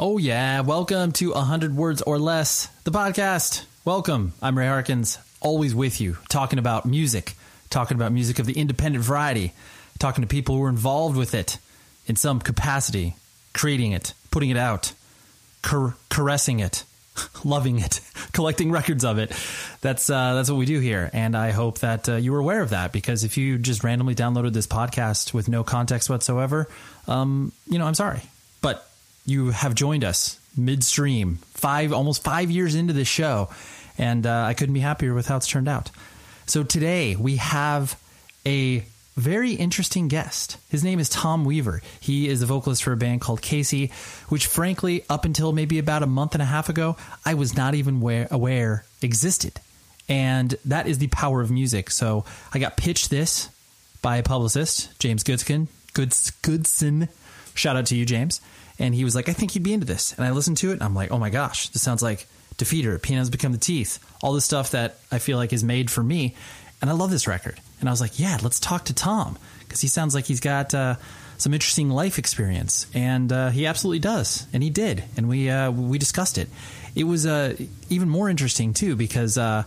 Oh, yeah. Welcome to 100 Words or Less, the podcast. Welcome. I'm Ray Harkins, always with you, talking about music, talking about music of the independent variety, talking to people who are involved with it in some capacity, creating it, putting it out, car- caressing it, loving it, collecting records of it. That's uh, that's what we do here, and I hope that uh, you were aware of that because if you just randomly downloaded this podcast with no context whatsoever, um, you know, I'm sorry, but you have joined us midstream, five almost five years into this show, and uh, I couldn't be happier with how it's turned out. So today we have a very interesting guest. His name is Tom Weaver. He is the vocalist for a band called Casey, which frankly, up until maybe about a month and a half ago, I was not even aware, existed. And that is the power of music. So I got pitched this by a publicist, James Goodskin. Goods, Goodson. Shout out to you, James and he was like, I think you'd be into this. And I listened to it and I'm like, oh my gosh, this sounds like Defeater, Pianos Become the Teeth, all the stuff that I feel like is made for me. And I love this record. And I was like, yeah, let's talk to Tom because he sounds like he's got uh, some interesting life experience. And uh, he absolutely does. And he did. And we, uh, we discussed it. It was uh, even more interesting too because uh,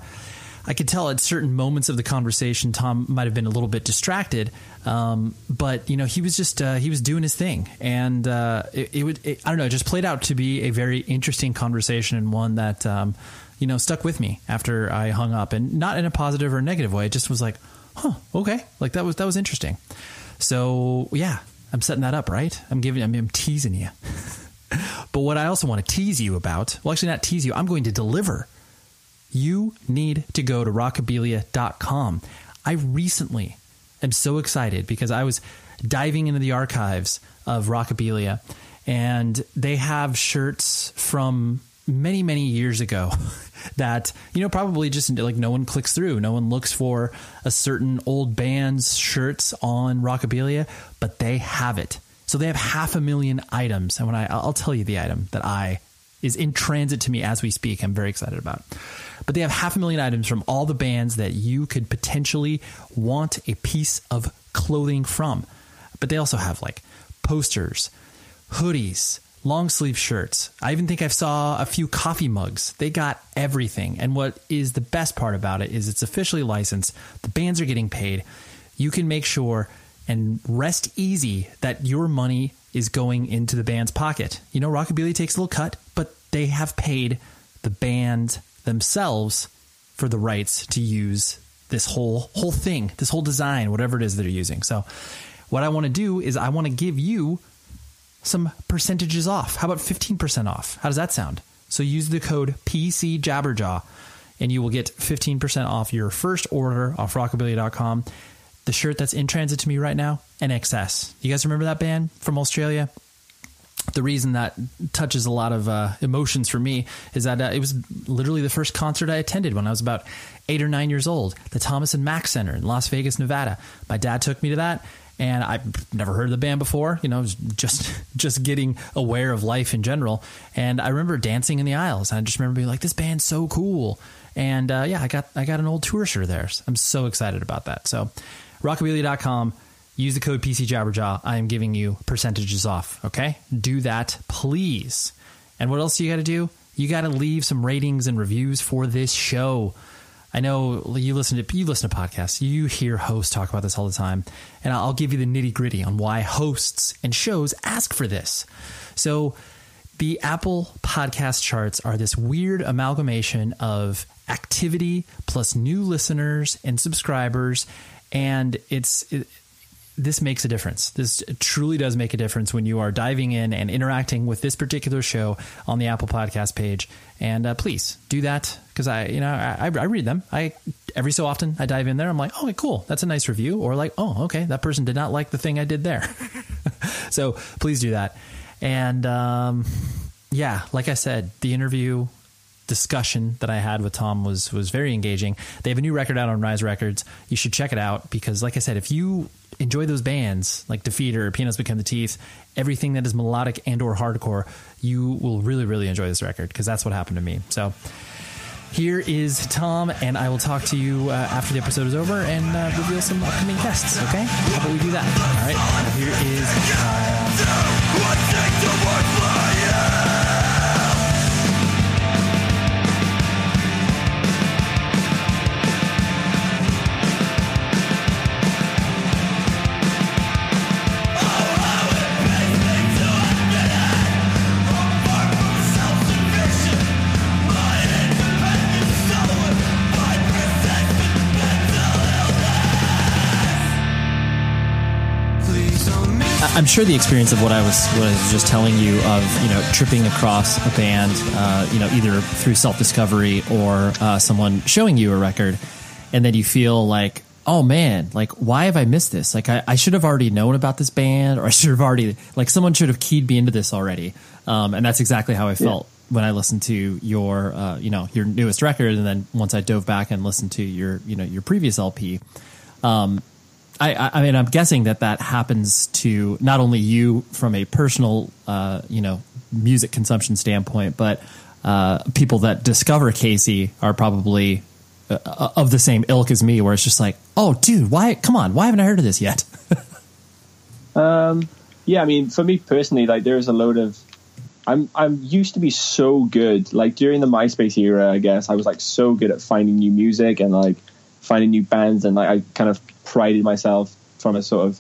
I could tell at certain moments of the conversation, Tom might have been a little bit distracted, um, but you know he was just uh, he was doing his thing, and uh, it, it would it, I don't know, it just played out to be a very interesting conversation and one that um, you know stuck with me after I hung up, and not in a positive or negative way. It just was like, huh, okay, like that was that was interesting. So yeah, I'm setting that up right. I'm giving I'm, I'm teasing you. but what I also want to tease you about, well, actually not tease you, I'm going to deliver you need to go to rockabilia.com. I recently am so excited because I was diving into the archives of Rockabilia and they have shirts from many many years ago that you know probably just like no one clicks through. No one looks for a certain old band's shirts on rockabilia but they have it. So they have half a million items. And when i i'll tell you the item that i is in transit to me as we speak i'm very excited about but they have half a million items from all the bands that you could potentially want a piece of clothing from. But they also have like posters, hoodies, long sleeve shirts. I even think I saw a few coffee mugs. They got everything. And what is the best part about it is it's officially licensed. The bands are getting paid. You can make sure and rest easy that your money is going into the band's pocket. You know, Rockabilia takes a little cut, but they have paid the band themselves for the rights to use this whole whole thing, this whole design, whatever it is they're using. So what I want to do is I want to give you some percentages off. How about 15% off? How does that sound? So use the code PC Jabberjaw and you will get 15% off your first order off rockabilia.com. The shirt that's in transit to me right now, INXS. You guys remember that band from Australia? The reason that touches a lot of uh, emotions for me is that uh, it was literally the first concert I attended when I was about eight or nine years old, the Thomas and Mack Center in Las Vegas, Nevada. My dad took me to that, and I've never heard of the band before. You know, I was just just getting aware of life in general, and I remember dancing in the aisles. And I just remember being like, "This band's so cool!" And uh, yeah, I got I got an old tour shirt there. So I'm so excited about that. So, rockabilia.com use the code PC Jabberjaw. I am giving you percentages off. Okay, do that, please. And what else you got to do? You got to leave some ratings and reviews for this show. I know you listen to you listen to podcasts. You hear hosts talk about this all the time, and I'll give you the nitty gritty on why hosts and shows ask for this. So, the Apple podcast charts are this weird amalgamation of activity plus new listeners and subscribers, and it's it, this makes a difference. This truly does make a difference when you are diving in and interacting with this particular show on the Apple Podcast page. And uh, please do that because I, you know, I, I read them. I every so often I dive in there. I'm like, oh, cool, that's a nice review, or like, oh, okay, that person did not like the thing I did there. so please do that. And um, yeah, like I said, the interview discussion that I had with Tom was was very engaging. They have a new record out on Rise Records. You should check it out because, like I said, if you enjoy those bands like Defeater Pianos Become the Teeth, everything that is melodic and or hardcore, you will really really enjoy this record because that's what happened to me. So. Here is Tom, and I will talk to you uh, after the episode is over and uh, reveal some upcoming guests. Okay? How about we do that? All right. Here is. Uh, I'm sure the experience of what I was was just telling you of you know tripping across a band, uh, you know either through self discovery or uh, someone showing you a record, and then you feel like oh man, like why have I missed this? Like I, I should have already known about this band, or I should have already like someone should have keyed me into this already, um, and that's exactly how I felt. Yeah. When I listened to your, uh, you know, your newest record, and then once I dove back and listened to your, you know, your previous LP, um, I, I mean, I'm guessing that that happens to not only you from a personal, uh, you know, music consumption standpoint, but uh, people that discover Casey are probably uh, of the same ilk as me, where it's just like, oh, dude, why? Come on, why haven't I heard of this yet? um, yeah, I mean, for me personally, like, there's a load of. I'm I'm used to be so good. Like during the MySpace era, I guess I was like so good at finding new music and like finding new bands, and like I kind of prided myself from a sort of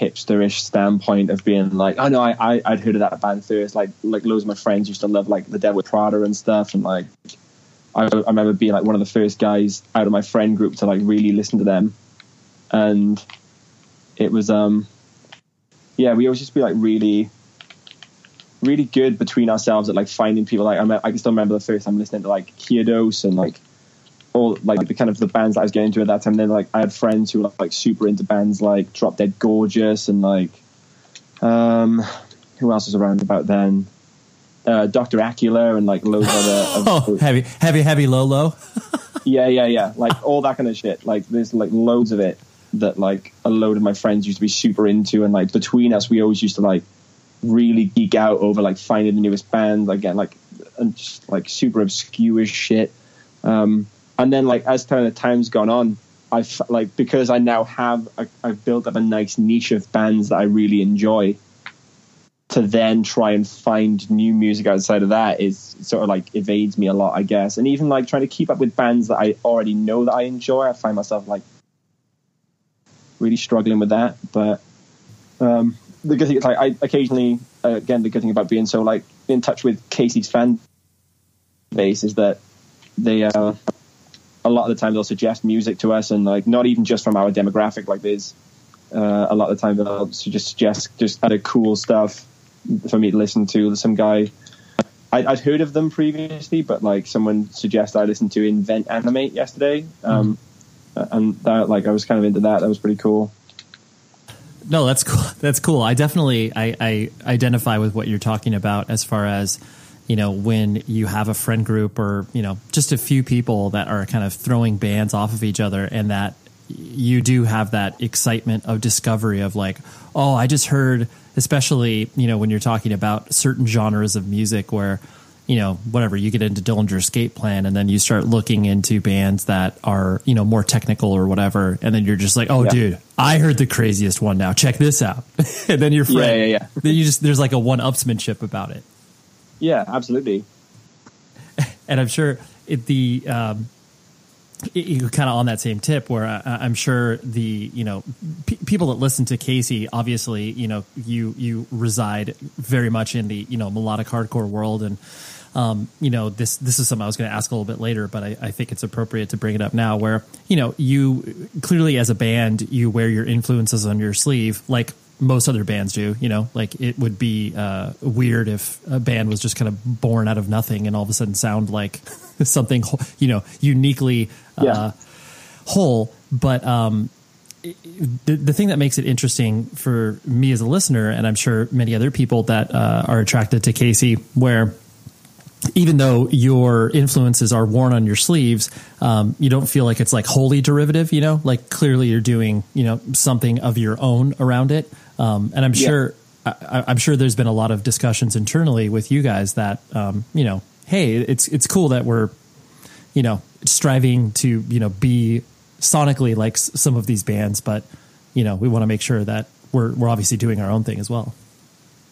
hipsterish standpoint of being like, oh no, I, I I'd heard of that band first. Like like loads of my friends used to love like the Devil Prada and stuff, and like I, I remember being like one of the first guys out of my friend group to like really listen to them, and it was um yeah we always just be like really really good between ourselves at like finding people like I, I can still remember the first time listening to like Chiodos and like all like the kind of the bands that I was getting into at that time. Then like I had friends who were like super into bands like Drop Dead Gorgeous and like um who else was around about then? Uh, Doctor Acula and like loads of other oh, heavy heavy heavy low low. yeah, yeah, yeah. Like all that kind of shit. Like there's like loads of it that like a load of my friends used to be super into and like between us we always used to like really geek out over like finding the newest band again like and just like super obscure shit um and then like as kind of time's gone on i've like because i now have i've built up a nice niche of bands that i really enjoy to then try and find new music outside of that is sort of like evades me a lot i guess. And even like trying to keep up with bands that i already know that i enjoy i find myself like really struggling with that. But um the good thing is like i occasionally uh, again the good thing about being so like in touch with casey's fan base is that they uh a lot of the time they'll suggest music to us, and like not even just from our demographic. Like there's uh, a lot of the time they'll just suggest just other cool stuff for me to listen to. Some guy I, would heard of them previously, but like someone suggested I listen to Invent Animate yesterday, um, mm-hmm. and that like I was kind of into that. That was pretty cool. No, that's cool. That's cool. I definitely I, I identify with what you're talking about as far as you know, when you have a friend group or, you know, just a few people that are kind of throwing bands off of each other and that you do have that excitement of discovery of like, oh, I just heard, especially, you know, when you're talking about certain genres of music where, you know, whatever, you get into Dillinger Escape Plan and then you start looking into bands that are, you know, more technical or whatever. And then you're just like, oh, yeah. dude, I heard the craziest one now. Check this out. and then your friend, yeah, yeah, yeah. then you just, there's like a one upsmanship about it. Yeah, absolutely. And I'm sure it, the um, kind of on that same tip, where I, am sure the you know p- people that listen to Casey, obviously, you know, you you reside very much in the you know melodic hardcore world, and um, you know, this this is something I was going to ask a little bit later, but I, I think it's appropriate to bring it up now. Where you know, you clearly as a band, you wear your influences on your sleeve, like most other bands do. You know, like it would be uh, weird if a band was just kind of born out of nothing and all of a sudden sound like something, you know, uniquely uh, Yeah. whole. But um, the, the thing that makes it interesting for me as a listener, and I'm sure many other people that uh, are attracted to Casey, where even though your influences are worn on your sleeves, um, you don't feel like it's like wholly derivative. You know, like clearly you're doing you know something of your own around it. Um, and I'm Yeah. sure I, I'm sure there's been a lot of discussions internally with you guys that um, you know, hey, it's it's cool that we're you know striving to you know be sonically like s- some of these bands, but you know we want to make sure that we're we're obviously doing our own thing as well.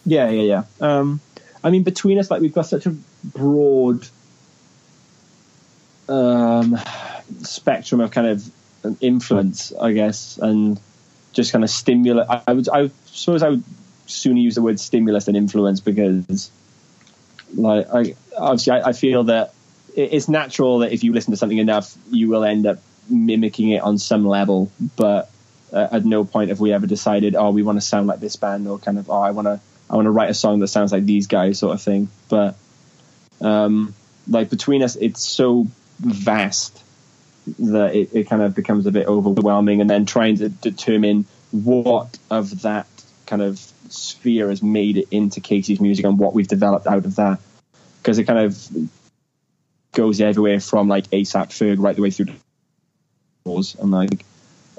Yeah, yeah, yeah. Um, I mean, between us, like we've got such a broad um, spectrum of kind of influence, I guess, and just kind of stimulus. I, I would, I suppose, I would sooner use the word stimulus than influence because, like, I obviously I, I feel that it's natural that if you listen to something enough, you will end up mimicking it on some level, but uh, at no point have we ever decided, oh, we want to sound like this band, or kind of, oh, I want to, I want to write a song that sounds like these guys, sort of thing. But um, like between us, it's so vast that it, it kind of becomes a bit overwhelming, and then trying to determine what of that kind of sphere has made it into Casey's music and what we've developed out of that, because it kind of goes everywhere from like ASAP Ferg right the way through to Doors, and like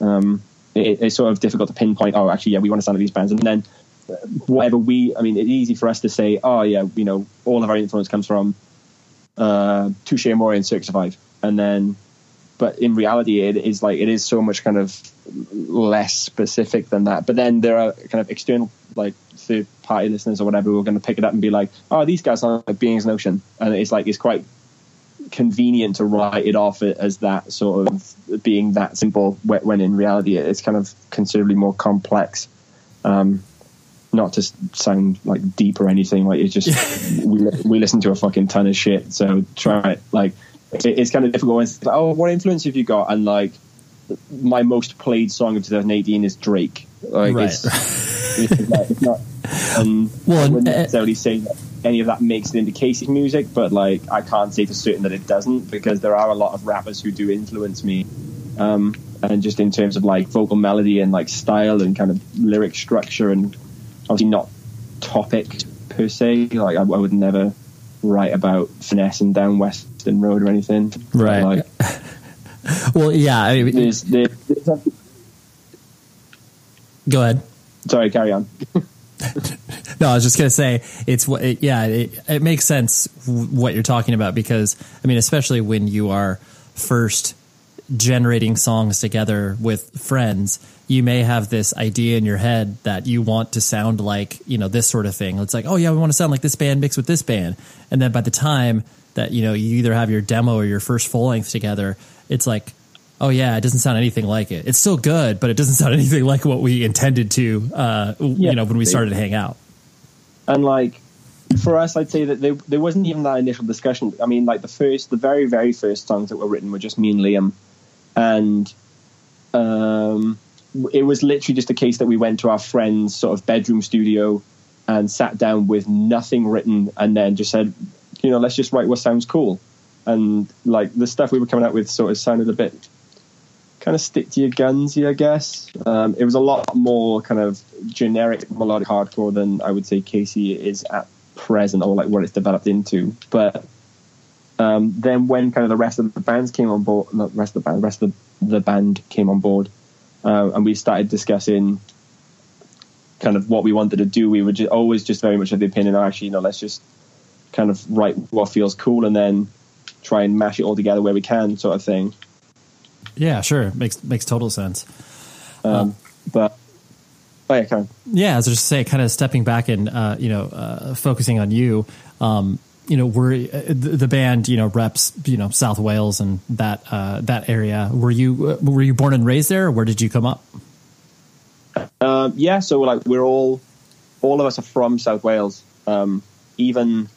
um, it, it's sort of difficult to pinpoint. Oh, actually, yeah, we want to sound like these bands, and then uh, whatever we. I mean, it's easy for us to say, oh yeah, you know, all of our influence comes from uh, Touche Amore and Circa Survive, and then, but in reality, it is like it is so much kind of less specific than that. But then there are kind of external like third party listeners or whatever who are going to pick it up and be like, oh, these guys are like Beings in Ocean, and it's like it's quite convenient to write it off as that sort of being that simple when in reality it's kind of considerably more complex. Um not to sound like deep or anything like it's just we, we listen to a fucking ton of shit so try it. Like it's kind of difficult when it's like oh what influence have you got and like my most played song of 2018 is Drake like Right. it's, it's, not, it's not and Well, I wouldn't uh, necessarily say that any of that makes it into Casey's music, but like I can't say for certain that it doesn't because there are a lot of rappers who do influence me. Um, and just in terms of like vocal melody and like style and kind of lyric structure and obviously not topic per se. Like I, I would never write about finesse and down Western Road or anything. Right. Like Well, yeah. I mean, there's, there's, there's go ahead. sorry, carry on. No, I was just gonna say it's what. It, yeah, it, it makes sense what you're talking about because I mean, especially when you are first generating songs together with friends, you may have this idea in your head that you want to sound like you know this sort of thing. It's like, oh yeah, we want to sound like this band mixed with this band, and then by the time that you know you either have your demo or your first full length together, it's like. Oh yeah, it doesn't sound anything like it. It's still good, but it doesn't sound anything like what we intended to. Uh, Yeah. you know, when we started to hang out. and like for us i'd say that there, there wasn't even that initial discussion i mean like the first the very very first songs that were written were just me and liam and um it was literally just a case that we went to our friend's sort of bedroom studio and sat down with nothing written and then just said you know let's just write what sounds cool and like the stuff we were coming out with sort of sounded a bit kind of stick to your gunsy, I guess. Um, it was a lot more kind of generic melodic hardcore than I would say Casey is at present, or like what it's developed into. But um, then when kind of the rest of the bands came on board, the rest of the band, rest of the band came on board, uh, and we started discussing kind of what we wanted to do. We were just, always just very much of the opinion, oh, actually, you know, let's just kind of write what feels cool and then try and mash it all together where we can, sort of thing. Yeah, sure. Makes makes total sense. Um, but oh yeah, Karen. Yeah, as I was just say, kind of stepping back and uh, you know uh, focusing on you. Um, you know, were uh, the the band you know reps you know South Wales and that uh, that area. Were you uh, were you born and raised there, or where did you come up? Um, yeah, so like we're all, all of us are from South Wales. Um, even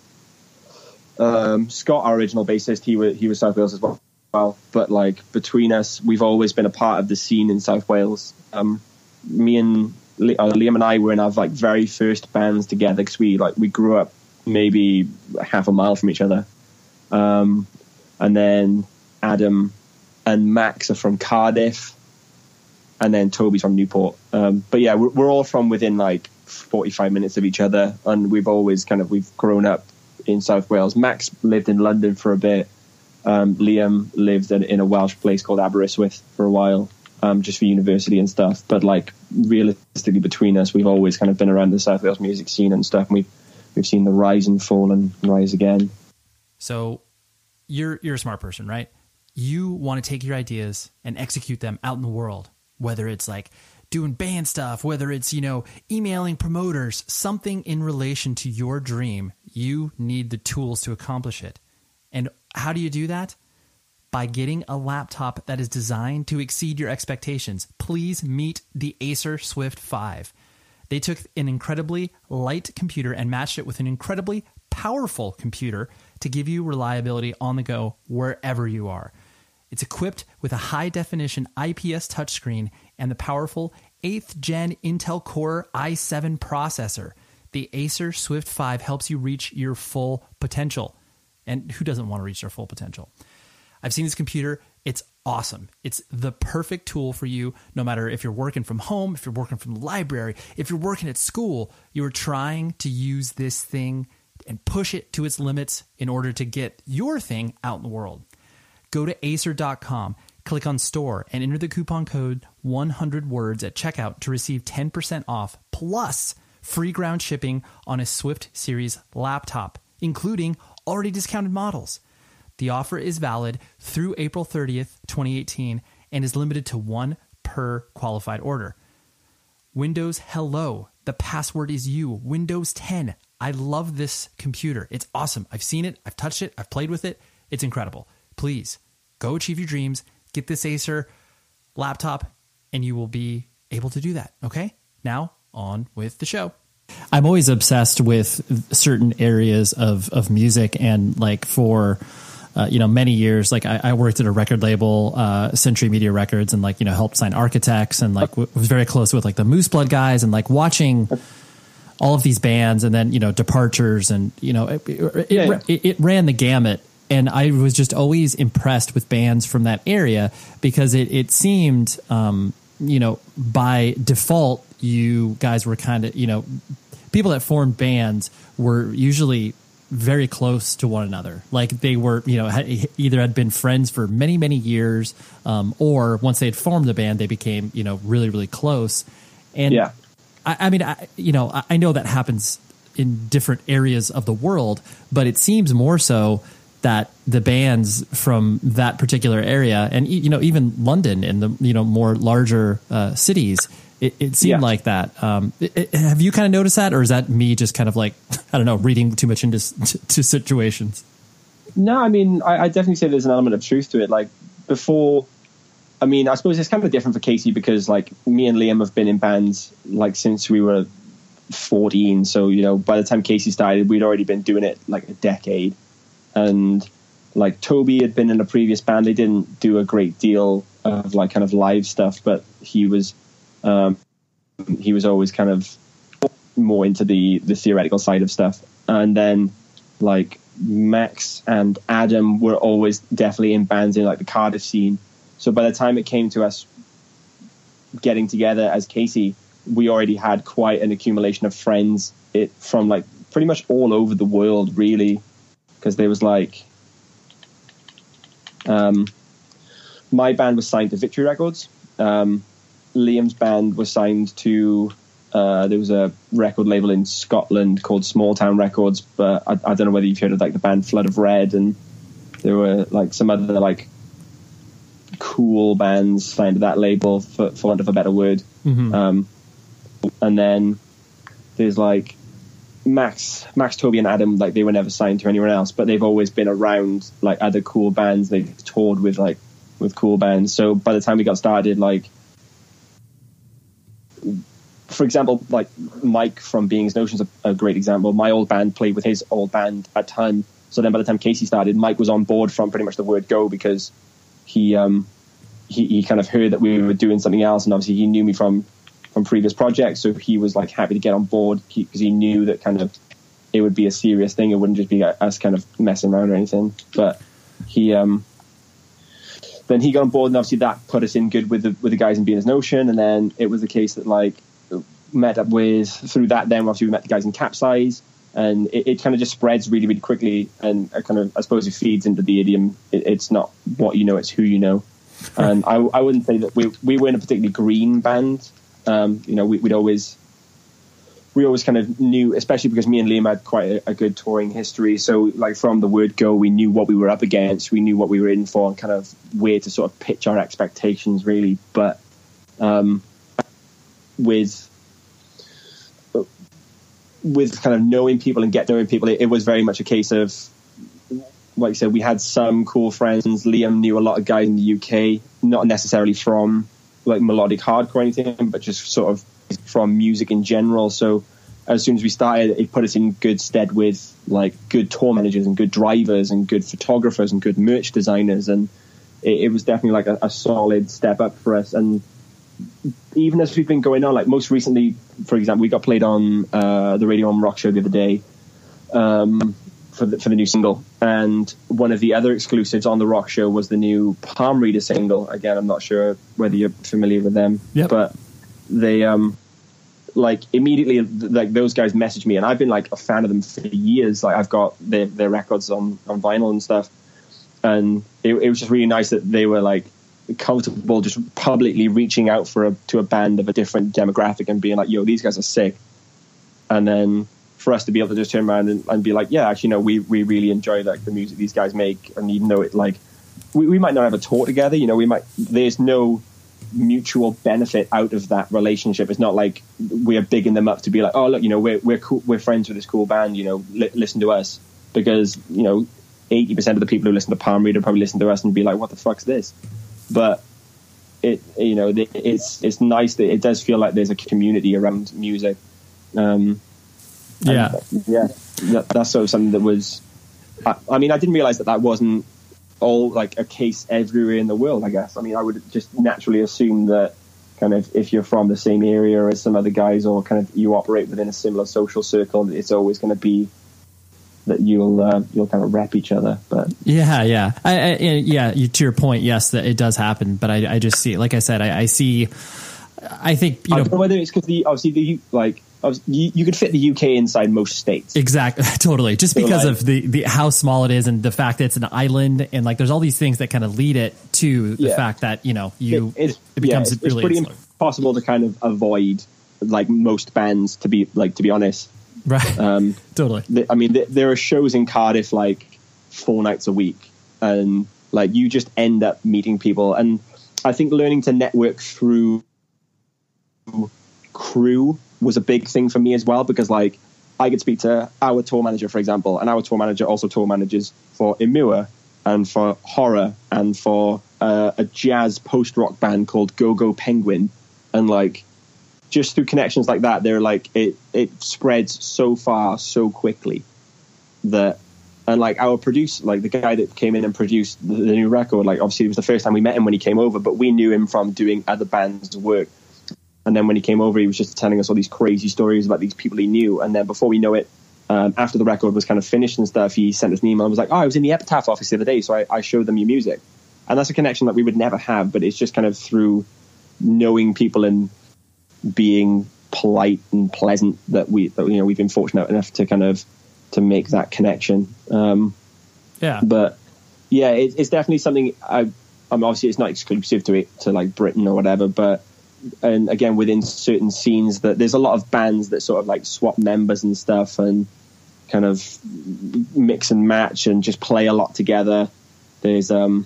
Um, Scott, our original bassist, he was he was South Wales as well. Well, but like between us, we've always been a part of the scene in South Wales. Um, me and uh, Liam and I were in our like very first bands together because we like we grew up maybe half a mile from each other. Um, and then Adam and Max are from Cardiff, and then Toby's from Newport. Um, but yeah, we're, we're all from within like 45 minutes of each other, and we've always kind of we've grown up in South Wales. Max lived in London for a bit. Um, Liam lived in, in, a Welsh place called Aberystwyth for a while, um, just for university and stuff. But like realistically, between us, we've always kind of been around the South Wales music scene and stuff. And we've we've seen the rise and fall and rise again. So, you're you're a smart person, right? You want to take your ideas and execute them out in the world, whether it's like doing band stuff, whether it's, you know, emailing promoters, something in relation to your dream, you need the tools to accomplish it. And how do you do that? By getting a laptop that is designed to exceed your expectations. Please meet the Acer Swift 5. They took an incredibly light computer and matched it with an incredibly powerful computer to give you reliability on the go wherever you are. It's equipped with a high definition IPS touchscreen and the powerful 8th gen Intel Core i7 processor. The Acer Swift 5 helps you reach your full potential. And who doesn't want to reach their full potential? I've seen this computer. It's awesome. It's the perfect tool for you, no matter if you're working from home, if you're working from the library, if you're working at school, you're trying to use this thing and push it to its limits in order to get your thing out in the world. Go to acer.com, click on store, and enter the coupon code 100 words at checkout to receive 10% off plus free ground shipping on a Swift Series laptop, including already discounted models. The offer is valid through April 30th, 2018, and is limited to one per qualified order. Windows Hello. The password is you. Windows 10. I love this computer. It's awesome. I've seen it, I've touched it, I've played with it. It's incredible. Please go achieve your dreams, get this Acer laptop, and you will be able to do that. Okay? Now, on with the show. I'm always obsessed with certain areas of, of music and like for uh, you know many years like I, I, worked at a record label uh, Century Media Records and like you know helped sign architects and like w- was very close with like the Moose Blood guys and like watching all of these bands and then you know departures and you know it, it, yeah, yeah. it, it ran the gamut and I was just always impressed with bands from that area because it, it seemed, um, you know, by default, you guys were kind of, you know, people that formed bands were usually very close to one another. Like they were, you know, had, either had been friends for many, many years, um, or once they had formed the band, they became, you know, really, really close. And yeah. I, I mean, I, you know, I, I know that happens in different areas of the world, but it seems more so that the bands from that particular area and you know even London and the you know more larger uh, cities it, it seemed yeah. like that. Um, it, it, have you kind of noticed that or is that me just kind of like I don't know reading too much into to, to situations? No I mean I, I, definitely say there's an element of truth to it. Like before I mean I suppose it's kind of different for Casey because like me and Liam have been in bands like since we were 14 so you know by the time Casey started we'd already been doing it like a decade and like Toby had been in a previous band. They didn't do a great deal of like kind of live stuff, but he was um, he was always kind of more into the the theoretical side of stuff. And then like Max and Adam were always definitely in bands in like the Cardiff scene. So by the time it came to us getting together as Casey, we already had quite an accumulation of friends it from like pretty much all over the world, really because there was like um, my band was signed to Victory Records. Um, Liam's band was signed to uh, there was a record label in Scotland called Small Town Records, but I, I, don't know whether you've heard of like the band Flood of Red, and there were like some other like cool bands signed to that label for, for want of a better word. Mm-hmm. Um, and then there's like Max, Max, Toby, and Adam, like they were never signed to anyone else, but they've always been around like other cool bands. They've toured with like with cool bands. So by the time we got started, like for example, like Mike from Being's Notion's a, a great example. My old band played with his old band at time, So then by the time Casey started, Mike was on board from pretty much the word go because he um, he, he kind of heard that we were doing something else, and obviously he knew me from from previous projects, so he was like happy to get on board because he, knew that kind of it would be a serious thing. It wouldn't just be us kind of messing around or anything. But he um, then he got on board, and obviously that put us in good with the with the guys in Venus Notion. And then it was the case that like met up with through that. Then obviously we met the guys in Capsize, and it, it kind of just spreads really really quickly. And kind of I suppose it feeds into the idiom. It, it's not what you know, it's who you know. And I, I wouldn't say that we we weren't a particularly green band. Um, you know, we, we'd always we always kind of knew, especially because me and Liam had quite a, a, good touring history. So, like from the word go, we knew what we were up against, we knew what we were in for, and kind of where to sort of pitch our expectations, really. But um, with with kind of knowing people and get knowing people, it, it was very much a case of, like I said, we had some cool friends. Liam knew a lot of guys in the UK, not necessarily from like melodic hardcore or anything, but just sort of from music in general. So as soon as we started, it put us in good stead with like good tour managers and good drivers and good photographers and good merch designers, and it, it was definitely like a, a, solid step up for us. And even as we've been going on, like most recently, for example, we got played on uh, the Radio 1 Rock show the other day um, for the, for the new single, and one of the other exclusives on the rock show was the new Palm Reader single. Again, I'm not sure whether you're familiar with them, yep. but they um like immediately like those guys messaged me and I've been like a fan of them for years like I've got their their records on on vinyl and stuff and it, it was just really nice that they were like comfortable just publicly reaching out for a to a band of a different demographic and being like yo these guys are sick and then for us to be able to just turn around and, and be like yeah actually no we we really enjoy like the music these guys make and even though it like we, we might not have a tour together you know we might there's no mutual benefit out of that relationship. It's not like we're bigging them up to be like, oh look, you know, we're we're cool, we're friends with this cool band. You know, li- listen to us because you know, eighty percent of the people who listen to Palm Reader probably listen to us and be like, what the fuck's this? But it, you know, it's it's nice that it does feel like there's a community around music. Um, yeah, yeah, that, that's sort of something that was. I, I mean, I didn't realize that that wasn't all like a case everywhere in the world. I guess. I mean, I would just naturally assume that kind of if you're from the same area as some other guys, or kind of you operate within a similar social circle, it's always going to be that you'll uh, you'll kind of rep each other. But yeah, yeah, I, I, yeah. To your point, yes, that it does happen. But I, I just see, like I said, I, I see. I think you know, know whether it's because the obviously the like you, you could fit the UK inside most states. Exactly, totally. Just so because like, of the, the how small it is and the fact that it's an island and like there's all these things that kind of lead it to the yeah. fact that you know you it, it becomes yeah, it's, really it's pretty impossible to kind of avoid like most bands to be like to be honest. Right. Um, totally. The, I mean, the, there are shows in Cardiff like four nights a week, and like you just end up meeting people, and I think learning to network through crew was a big thing for me as well because like I could speak to our tour manager, for example, and our tour manager also tour manages for Imua and for horror and for uh, a jazz post rock band called GoGo Penguin, and like just through connections like that, they're like it it spreads so far so quickly that and like our producer, like the guy that came in and produced the, the new record, like obviously it was the first time we met him when he came over, but we knew him from doing other bands' work and then when he came over, he was just telling us all these crazy stories about these people he knew. And then before we know it, um, after the record was kind of finished and stuff, he sent us an email and was like, "Oh, I was in the Epitaph office the other day, so I, I showed them your music." And that's a connection that we would never have, but it's just kind of through knowing people and being polite and pleasant that we that, you know we've been fortunate enough to kind of to make that connection. Um, yeah, but yeah, it, it's definitely something. I, I mean, obviously, it's not exclusive to it to like Britain or whatever, but and again within certain scenes that there's a lot of bands that sort of like swap members and stuff and kind of mix and match and just play a lot together. There's um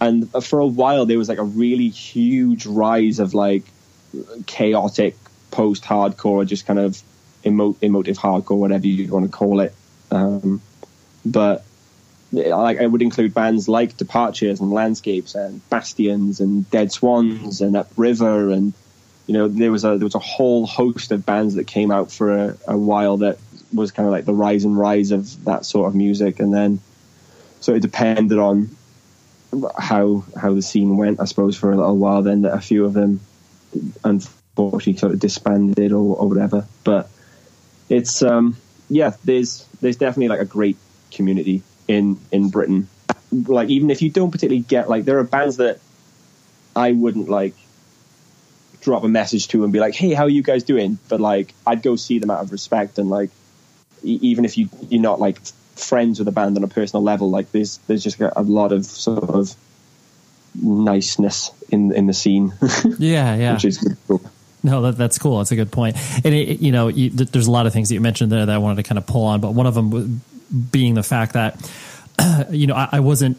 and for a while there was like a really huge rise of like chaotic post hardcore just kind of emo- emotive hardcore whatever you want to call it. Um but like I would include bands like Departures and Landscapes and Bastions and Dead Swans and Upriver and you know there was a there was a whole host of bands that came out for a, a while that was kind of like the rise and rise of that sort of music, and then so it depended on how how the scene went, I suppose, for a little while. Then that a few of them unfortunately sort of disbanded or, or whatever. But it's um, yeah, there's there's definitely like a great community in in Britain. Like even if you don't particularly get like there are bands that I wouldn't like drop a message to and be like, "Hey, how are you guys doing?" But like I'd go see them out of respect and like e- even if you you're not like friends with a band on a personal level, like there's there's just a lot of sort of niceness in in the scene. yeah, yeah. Which is cool. No, that, that's cool. That's a good point. And it, you know, you, there's a lot of things that you mentioned there that I wanted to kind of pull on, but one of them being the fact that you know I, I wasn't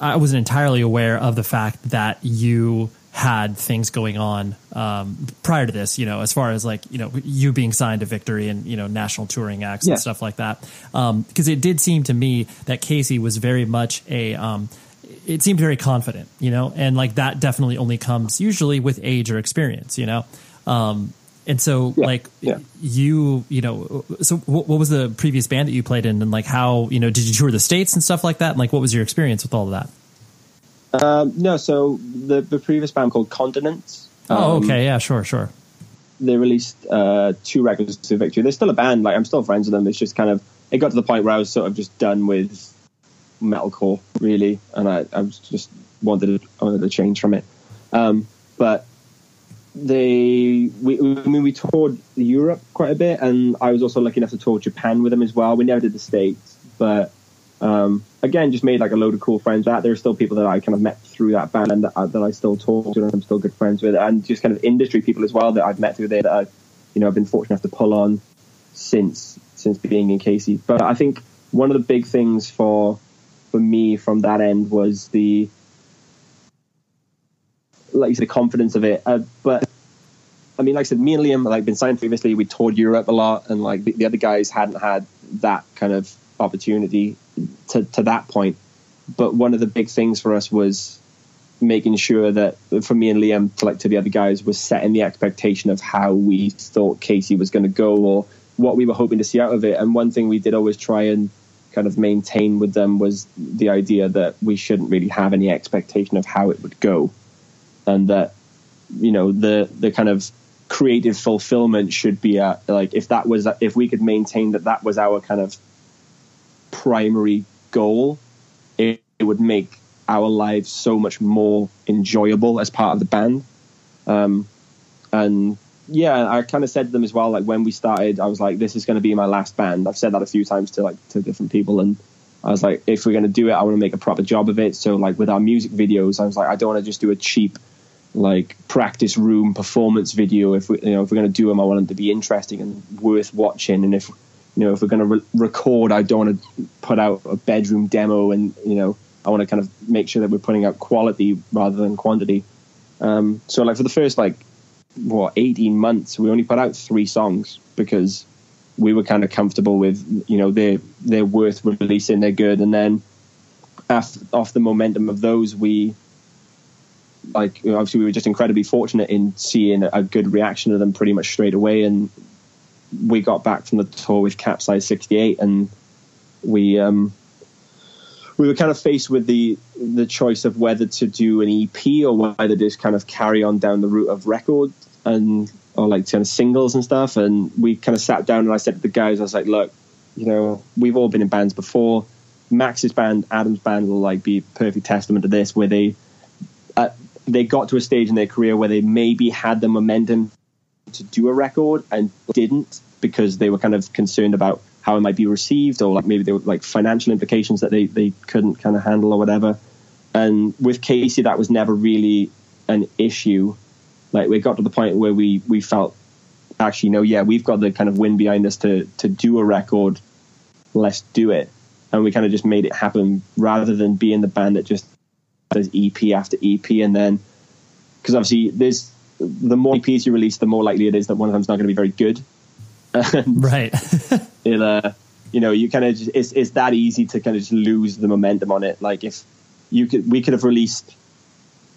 I wasn't entirely aware of the fact that you had things going on um, prior to this, you know, as far as like, you know, you being signed to Victory and, you know, national touring acts Yeah. and stuff like that. Because it did seem to me that Casey was very much a, um, it seemed very confident, you know, and like that definitely only comes usually with age or experience, you know. Um, and so, Yeah, like, yeah. you, you know, so what, what was the previous band that you played in, and like how, you know, did you tour the states and stuff like that? And like, what was your experience with all of that? Um, no, so the the previous band called Continents. Oh, um, okay, yeah, sure, sure. They released uh, two records to Victory. They're still a band. Like I'm still friends with them. It's just kind of it got to the point where I was sort of just done with metalcore, really, and I, I was just wanted I wanted to change from it. Um, but they, we, I mean, we toured Europe quite a bit, and I was also lucky enough to tour Japan with them as well. We never did the States, but um, again, just made like a load of cool friends. That there are still people that I kind of met through that band and that, I- that I still talk to, and I'm still good friends with, and just kind of industry people as well that I've met through there that I, you know, I've been fortunate enough to pull on since since being in Casey. But I think one of the big things for for me from that end was the like you said, the confidence of it. Uh, but I mean, like I said, me and Liam like been signed previously. We toured Europe a lot, and like the, the other guys hadn't had that kind of opportunity to to that point. But one of the big things for us was making sure that for me and Liam, to like to the other guys, was setting the expectation of how we thought Casey was going to go or what we were hoping to see out of it. And one thing we did always try and kind of maintain with them was the idea that we shouldn't really have any expectation of how it would go, and that you know the the kind of creative fulfillment should be at like if that was if we could maintain that that was our kind of primary goal it, it would make our lives so much more enjoyable as part of the band. Um and yeah i kind of said to them as well like when we started i was like this is going to be my last band. I've said that a few times to like to different people and i was like if we're going to do it i want to make a proper job of it. So like with our music videos i was like i don't want to just do a cheap like practice room performance video if we you know if we're going to do them i want them to be interesting and worth watching. And if you know if we're going to re- record i don't want to put out a bedroom demo and you know i want to kind of make sure that we're putting out quality rather than quantity. Um, so like for the first like what 18 months we only put out three songs because we were kind of comfortable with you know they're they're worth releasing they're good. And then after, off the momentum of those we like obviously we were just incredibly fortunate in seeing a good reaction to them pretty much straight away. And we got back from the tour with capsize 68 and we um we were kind of faced with the the choice of whether to do an EP or whether to just kind of carry on down the route of record and or like kind of singles and stuff. And we kind of sat down and I said to the guys I was like look you know we've all been in bands before. Max's band Adam's band will like be perfect testament to this where they uh, they got to a stage in their career where they maybe had the momentum to do a record and didn't because they were kind of concerned about how it might be received or like maybe there were like financial implications that they, they couldn't kind of handle or whatever. And with Casey, that was never really an issue. Like we got to the point where we, we felt actually, no, yeah, we've got the kind of wind behind us to, to do a record. Let's do it. And we kind of just made it happen rather than being the band that just does EP after EP and then because obviously there's the more EPs you release, the more likely it is that one of them's not going to be very good. And Right. it, uh, you know, you kind of just, it's it's that easy to kind of just lose the momentum on it. Like if you could, we could have released,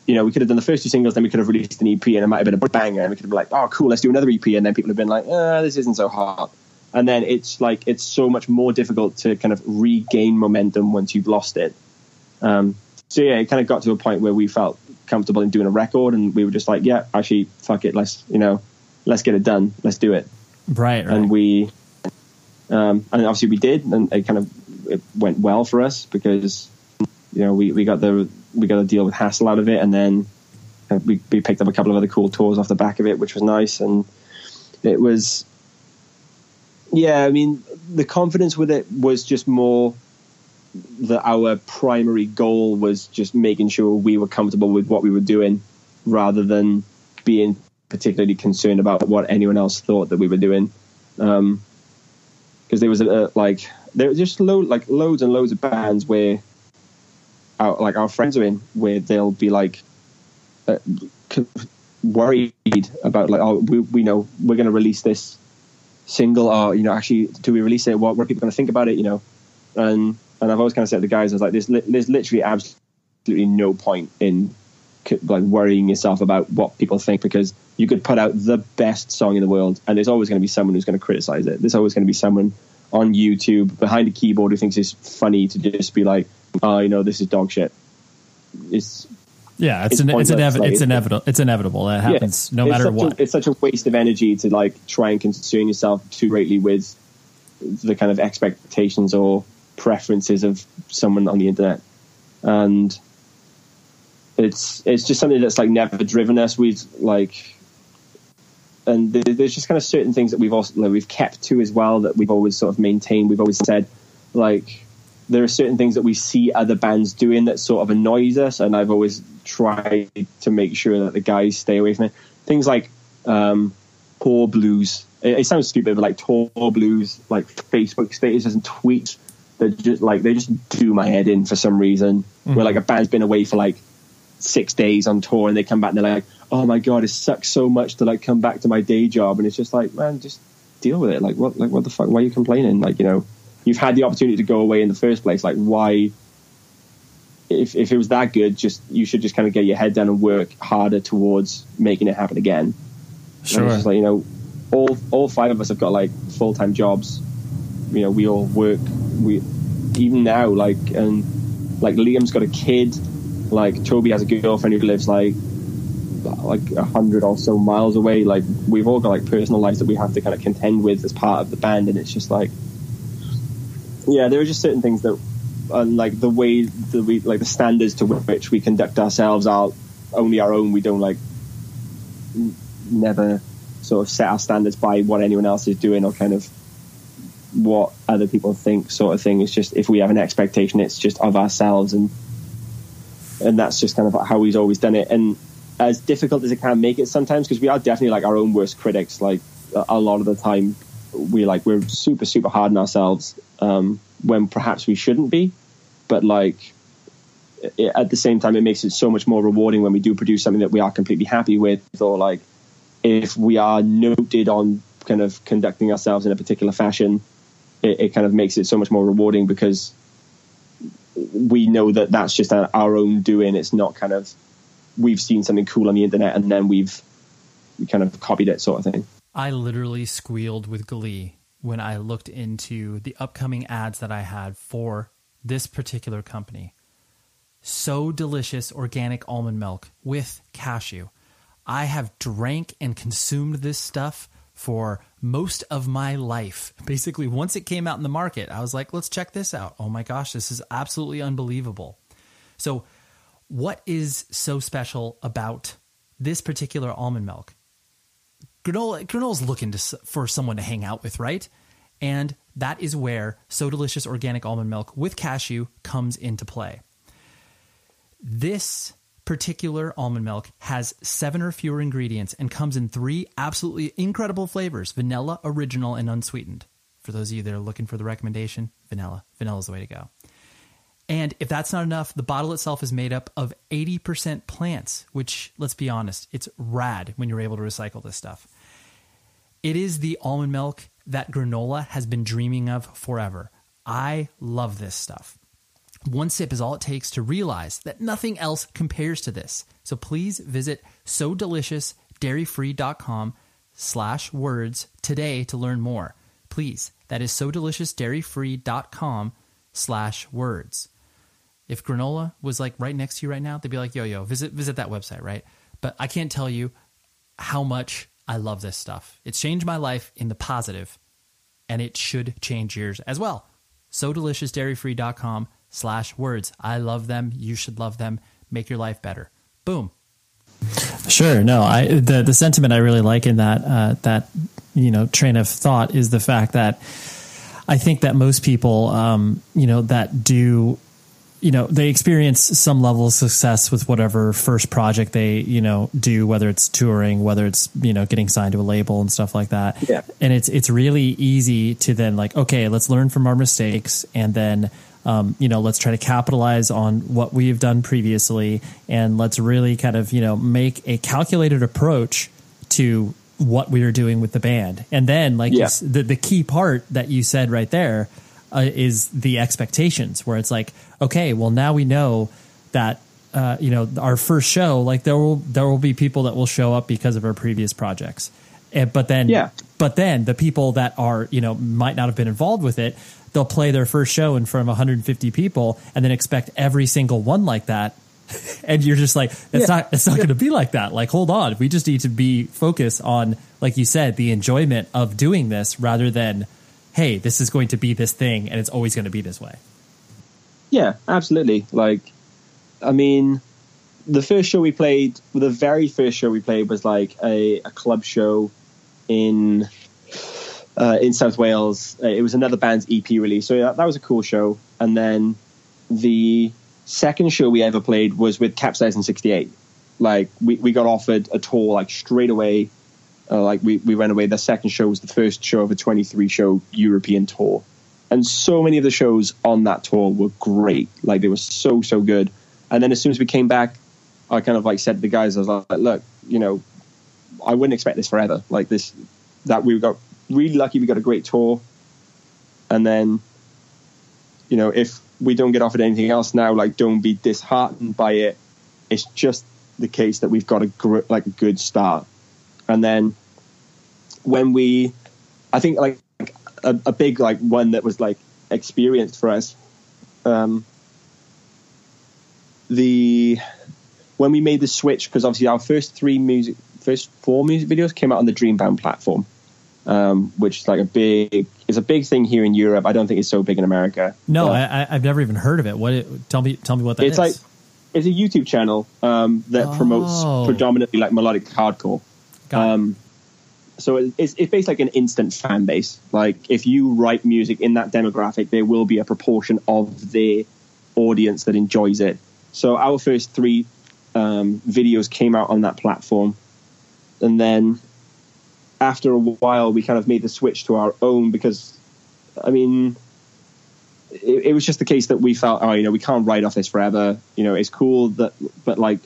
you know, we could have done the first two singles, then we could have released an EP, and it might have been a banger, and we could have been like, oh, cool, let's do another EP, and then people have been like, uh, this isn't so hot. and then it's like it's so much more difficult to kind of regain momentum once you've lost it. Um, so yeah, it kind of got to a point where we felt comfortable in doing a record, and we were just like, yeah, actually, fuck it, let's you know, let's get it done, let's do it. Right, right. And we, um, and obviously we did, and it kind of it went well for us because you know we, we got the we got a deal with Hassle out of it, and then uh, we we picked up a couple of other cool tours off the back of it, which was nice, and it was yeah. I mean, the confidence with it was just more that our primary goal was just making sure we were comfortable with what we were doing, rather than being particularly concerned about what anyone else thought that we were doing. Um, because there was a, a like there was just load like loads and loads of bands where our like our friends are in where they'll be like uh, worried about like oh we, we know we're going to release this single or you know actually do we release it? What, are people going to think about it? You know? And and I've always kind of said to the guys I was like there's li- there's literally absolutely no point in like worrying yourself about what people think because you could put out the best song in the world and there's always going to be someone who's going to criticize it there's always going to be someone on YouTube behind a keyboard who thinks it's funny to just be like oh you know this is dog shit it's yeah, it's it's an, it's, inevi- like, it's inevitable. It's inevitable. That happens no matter what. A, it's such a waste of energy to like try and concern yourself too greatly with the kind of expectations or preferences of someone on the internet, and it's it's just something that's like never driven us. We've like, and there's just kind of certain things that we've also like, we've kept to as well that we've always sort of maintained. We've always said like there are certain things that we see other bands doing that sort of annoys us, and I've always tried to make sure that the guys stay away from it. Things like um, tour blues. It, it sounds stupid, but like tour blues, like Facebook statuses and tweets that just like they just do my head in for some reason. Where mm-hmm. like a band's been away for like six days on tour, and they come back and they're like, "Oh my god, it sucks so much to like come back to my day job," and it's just like, man, just deal with it. Like what? Like what the fuck? Why are you complaining? Like you know you've had the opportunity to go away in the first place. Like, why? If if it was that good, just you should just kind of get your head down and work harder towards making it happen again. And Sure. it's like you know, all all five of us have got like full time jobs. You know, we all work. We even now like and like Liam's got a kid. Like Toby has a girlfriend who lives like like a hundred or so miles away. Like we've all got like personal lives that we have to kind of contend with as part of the band, and it's just like yeah, there are just certain things that, and like the way that we like the standards to which we conduct ourselves are only our own. We don't like never sort of set our standards by what anyone else is doing or kind of what other people think, sort of thing. It's just if we have an expectation, it's just of ourselves, and and that's just kind of how we've always done it. And as difficult as it can make it sometimes, because we are definitely like our own worst critics. Like a, a lot of the time, we like we're super super hard on ourselves um, when perhaps we shouldn't be. But like it, at the same time, it makes it so much more rewarding when we do produce something that we are completely happy with, or like if we are noted on kind of conducting ourselves in a particular fashion, it, it kind of makes it so much more rewarding because we know that that's just our, own doing. It's not kind of we've seen something cool on the internet and then we've we kind of copied it, sort of thing. I literally squealed with glee when I looked into the upcoming ads that I had for this particular company. So delicious organic almond milk with cashew. I have drank and consumed this stuff for most of my life. Basically, once it came out in the market, I was like, let's check this out. Oh my gosh, this is absolutely unbelievable. So, what is so special about this particular almond milk? granola granola's looking to, for someone to hang out with, right? And that is where So Delicious Organic Almond Milk with cashew comes into play. This particular almond milk has seven or fewer ingredients and comes in three absolutely incredible flavors vanilla, original, and unsweetened. For those of you that are looking for the recommendation, vanilla. Vanilla is the way to go. And if that's not enough, the bottle itself is made up of 80% plants, which, let's be honest, it's rad when you're able to recycle this stuff. It is the almond milk that granola has been dreaming of forever. I love this stuff. One sip is all it takes to realize that nothing else compares to this. So please visit so delicious dairyfree.com slash words today to learn more. please. That is so deliciousdairyfree.com slash words. If granola was like right next to you right now, they'd be like, yo, yo, visit visit that website, right? But I can't tell you how much I love this stuff. It's changed my life in the positive, and it should change yours as well. So deliciousdairyfree.com slash words. I love them. You should love them. Make your life better. Boom. Sure. No, I the the sentiment I really like in that uh, that you know train of thought is the fact that I think that most people, um, you know, that do you know they experience some level of success with whatever first project they you know do whether it's touring whether it's you know getting signed to a label and stuff like that Yeah. and it's it's really easy to then like okay let's learn from our mistakes and then um, you know let's try to capitalize on what we've done previously and let's really kind of you know make a calculated approach to what we are doing with the band and then like Yeah. the, the key part that you said right there uh, is the expectations where it's like okay well now we know that uh, you know our first show like there will there will be people that will show up because of our previous projects and, but then Yeah. but then the people that are you know might not have been involved with it they'll play their first show in front of 150 people and then expect every single one like that. And you're just like it's Yeah. not it's not going to be like that. Like hold on. We just need to be focused on like you said the enjoyment of doing this rather than hey this is going to be this thing and it's always going to be this way. Yeah, absolutely. Like, I mean, the first show we played, the very first show we played was like a, a club show in uh, in South Wales. Uh, it was another band's EP release, so that, was a cool show. And then the second show we ever played was with Capsize 68. Like, we, we got offered a tour like straight away. Uh, like we, we went away. The second show was the first show of a 23 show European tour and so many of the shows on that tour were great. Like they were so so good. And then as soon as we came back, I kind of like said to the guys, I was like, look, you know, I wouldn't expect this forever. Like this, that we got really lucky. We got a great tour, and then, you know, if we don't get offered anything else now, like don't be disheartened by it. It's just the case that we've got a gr- like a good start, and then when we, I think like a, a big like one that was like experienced for us. Um, the when we made the switch because obviously our first three music, first four music videos came out on the Dreambound platform, um, which is like a big is a big thing here in Europe. I don't think it's so big in America. no I, i've never even heard of it what it, tell me tell me what that it's is. like it's a YouTube channel um, that promotes Oh. predominantly like melodic hardcore. Um, so it- it's, it's basically like an instant fan base. Like if you write music in that demographic, there will be a proportion of the audience that enjoys it. So our first three um, videos came out on that platform, and then after a while, we kind of made the switch to our own because, I mean, it, it was just the case that we felt, oh, you know, we can't write off this forever. You know, it's cool that, but like,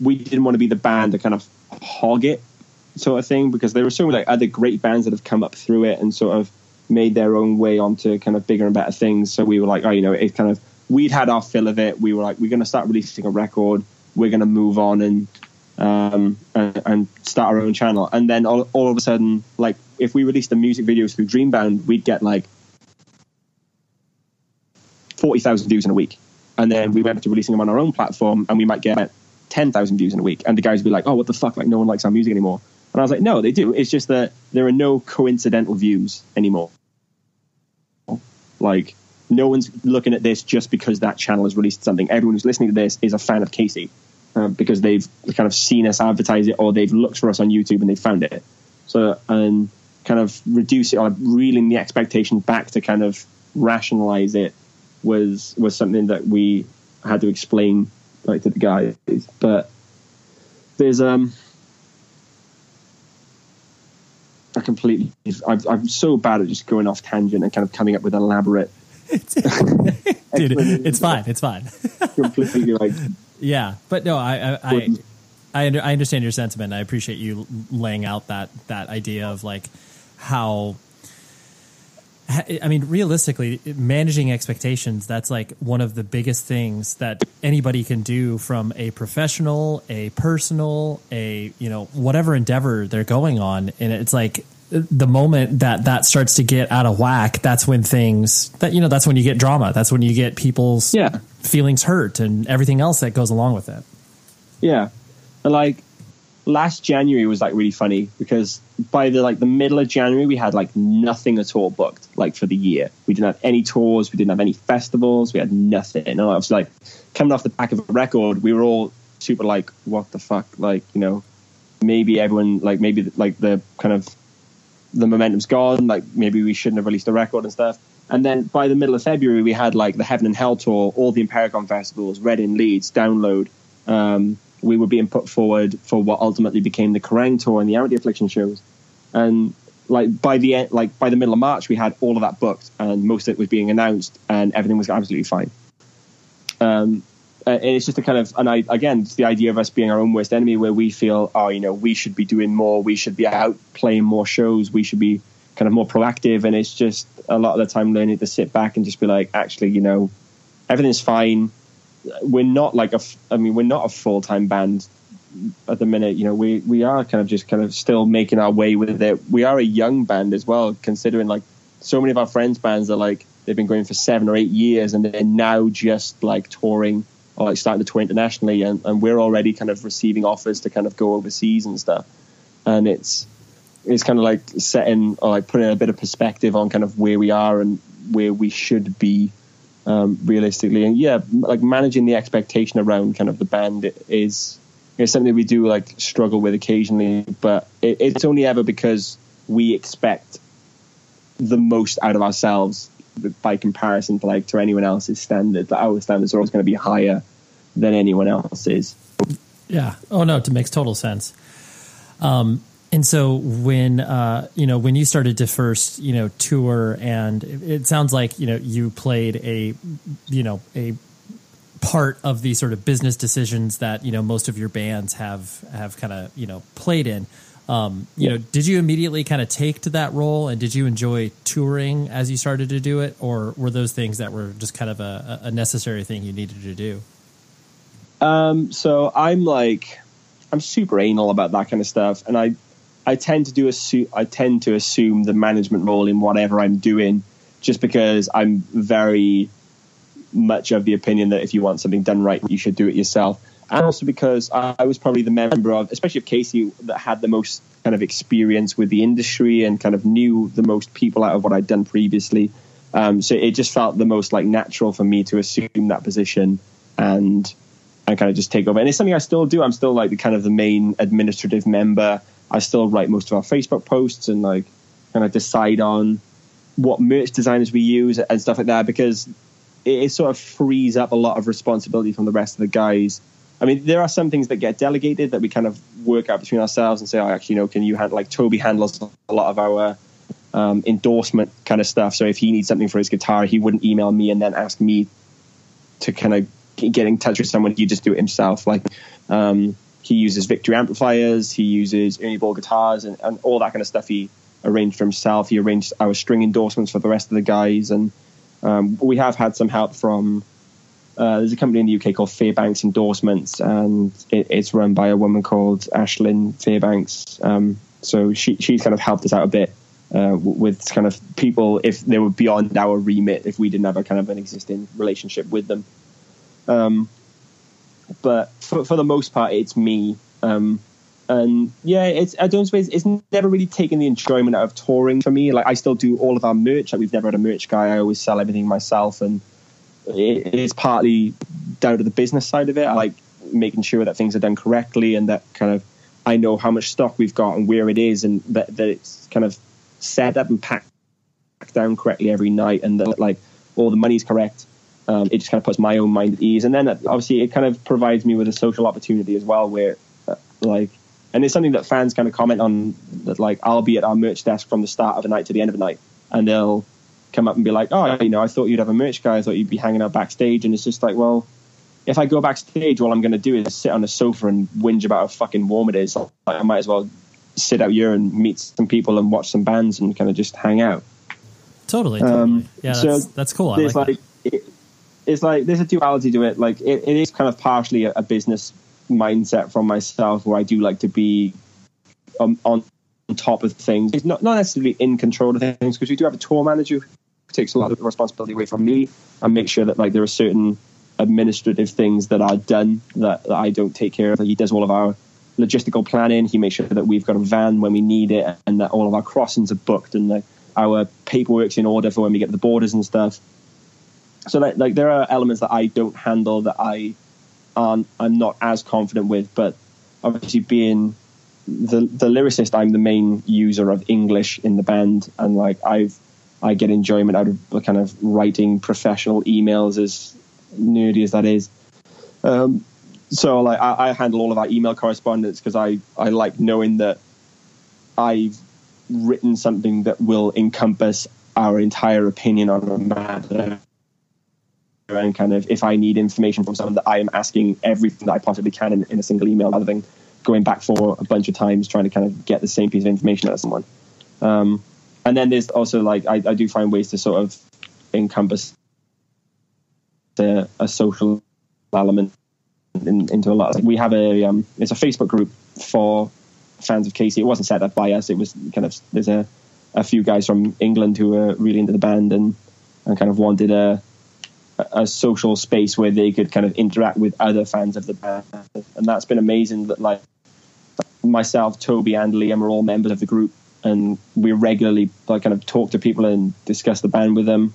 we didn't want to be the band to kind of hog it, sort of thing, because there were so many like other great bands that have come up through it and sort of made their own way onto kind of bigger and better things. So we were like, oh, you know, it kind of we'd had our fill of it. We were like, we're going to start releasing a record. We're going to move on and um, and, start our own channel. And then all, all of a sudden, like if we released the music videos through Dreambound, we'd get like forty thousand views in a week. And then we went to releasing them on our own platform, and we might get ten thousand views in a week. And the guys would be like, "Oh, what the fuck? Like, no one likes our music anymore." And I was like, "No, they do. It's just that there are no coincidental views anymore. Like, no one's looking at this just because that channel has released something. Everyone who's listening to this is a fan of Casey uh, because they've kind of seen us advertise it or they've looked for us on YouTube and they found it. So, and kind of reduce it or reeling the expectation back to kind of rationalize it was was something that we had to explain like to the guys. But there's um. I completely. I'm, I'm so bad at just going off tangent and kind of coming up with elaborate, Dude, it's fine it's fine completely like Yeah, but no, I I I, I, I understand your sentiment. I appreciate you laying out that that idea of like how. I mean, realistically, managing expectations, that's like one of the biggest things that anybody can do from a professional, a personal, a, you know, whatever endeavor they're going on. And it's like, the moment that that starts to get out of whack, that's when things that you know that's when you get drama. That's when you get people's Yeah. Feelings hurt and everything else that goes along with it. Yeah, and like last January was like really funny because by the like the middle of January we had like nothing at all booked like for the year. We didn't have any tours, we didn't have any festivals, we had nothing. And I was like coming off the back of a record, we were all super like, what the fuck, like you know, maybe everyone like maybe like the kind of the momentum's gone. Like maybe we shouldn't have released a record and stuff. And then by the middle of February, we had like the Heaven and Hell tour, all the Impericon festivals, Reading and Leeds, Download. Um, we were being put forward for what ultimately became the Kerrang tour and the Amity Affliction shows. And like by the end, like by the middle of March, we had all of that booked, and most of it was being announced, and everything was absolutely fine. Um, uh, and it's just a kind of, and I again, it's the idea of us being our own worst enemy, where we feel, oh, you know, we should be doing more, we should be out playing more shows, we should be kind of more proactive, and it's just a lot of the time learning to sit back and just be like, actually, you know, everything's fine. We're not like a, I mean, we're not a full time band at the minute. You know, we we are kind of just kind of still making our way with it. We are a young band as well, considering like so many of our friends' bands are like they've been going for seven or eight years, and they're now just like touring or like starting to tour internationally, and, and we're already kind of receiving offers to kind of go overseas and stuff. And it's it's kind of like setting or like putting a bit of perspective on kind of where we are and where we should be um, realistically. And yeah, like managing the expectation around kind of the band is is something we do like struggle with occasionally, but it, it's only ever because we expect the most out of ourselves by comparison to like to anyone else's standard. That our standards are always going to be higher than anyone else's. Yeah. Oh no, it makes total sense. Um, and so when uh, you know when you started to first you know tour, and it, sounds like you know you played a you know a part of the sort of business decisions that you know most of your bands have have kind of you know played in. Um, you Yeah. know, did you immediately kind of take to that role, and did you enjoy touring as you started to do it, or were those things that were just kind of a, a necessary thing you needed to do? Um, so I'm like, I'm super anal about that kind of stuff, and I, I tend to do assume, I tend to assume the management role in whatever I'm doing, just because I'm very much of the opinion that if you want something done right, you should do it yourself, and also because I, was probably the member of, especially of Casey, that had the most kind of experience with the industry and kind of knew the most people out of what I'd done previously. Um, so it just felt the most like natural for me to assume that position and and kind of just take over. And it's something I still do. I'm still like the kind of the main administrative member. I still write most of our Facebook posts and like kind of decide on what merch designers we use and stuff like that because it, it sort of frees up a lot of responsibility from the rest of the guys. I mean, there are some things that get delegated that we kind of work out between ourselves and say, oh, actually, you know, can you handle, like Toby handles a lot of our um, endorsement kind of stuff. So if he needs something for his guitar, he wouldn't email me and then ask me to kind of get in touch with someone. He'd just do it himself. Like um, he uses Victory amplifiers, he uses Ernie Ball guitars, and, and all that kind of stuff. He arranged for himself. He arranged our string endorsements for the rest of the guys, and um, we have had some help from. Uh, there's a company in the UK called Fairbanks Endorsements, and it, it's run by a woman called Ashlyn Fairbanks. Um, so she she's kind of helped us out a bit uh, with kind of people if they were beyond our remit, if we didn't have a kind of an existing relationship with them. Um, but for, for the most part, it's me. Um, and yeah, it's I don't suppose it's never really taken the enjoyment out of touring for me. Like I still do all of our merch. Like we've never had a merch guy. I always sell everything myself, and it, it's partly down to the business side of it. I like making sure that things are done correctly and that kind of I know how much stock we've got and where it is, and that, that it's kind of set up and packed down correctly every night, and that like all the money's correct. Um, it just kind of puts my own mind at ease, and then obviously it kind of provides me with a social opportunity as well, where uh, like, and it's something that fans kind of comment on that like I'll be at our merch desk from the start of the night to the end of the night, and they'll come up and be like, oh, you know, I thought you'd have a merch guy, I thought you'd be hanging out backstage, and it's just like, well, if I go backstage, all I'm going to do is sit on a sofa and whinge about how fucking warm it is. Like, I might as well sit out here and meet some people and watch some bands and kind of just hang out. Totally. totally. Um, yeah, so that's, that's cool. I like, like, it, it's like there's a duality to it. Like it, it is kind of partially a, a business mindset from myself, where I do like to be um, on top of things. He's not, not necessarily in control of things because we do have a tour manager who takes a lot of the responsibility away from me and makes sure that like there are certain administrative things that are done that, that I don't take care of. He does all of our logistical planning. He makes sure that we've got a van when we need it and that all of our crossings are booked and that our paperwork's in order for when we get to the borders and stuff. So like, like there are elements that I don't handle that I aren't I'm not as confident with, but obviously being the the lyricist, I'm the main user of English in the band, and like I've I get enjoyment out of kind of writing professional emails, as nerdy as that is. Um, so like I, I handle all of our email correspondence because I I like knowing that I've written something that will encompass our entire opinion on a matter and kind of if I need information from someone that I am asking everything that I possibly can in, in, a single email rather than going back for a bunch of times trying to kind of get the same piece of information out of someone. Um, and then there's also like I, I, do find ways to sort of encompass the, a social element in, into a lot. Like we have a um, it's a Facebook group for fans of Casey. It wasn't set up by us. It was kind of there's a a few guys from England who are really into the band and and kind of wanted a a social space where they could kind of interact with other fans of the band, and that's been amazing. That like myself, Toby, and Liam are all members of the group, and we regularly like kind of talk to people and discuss the band with them.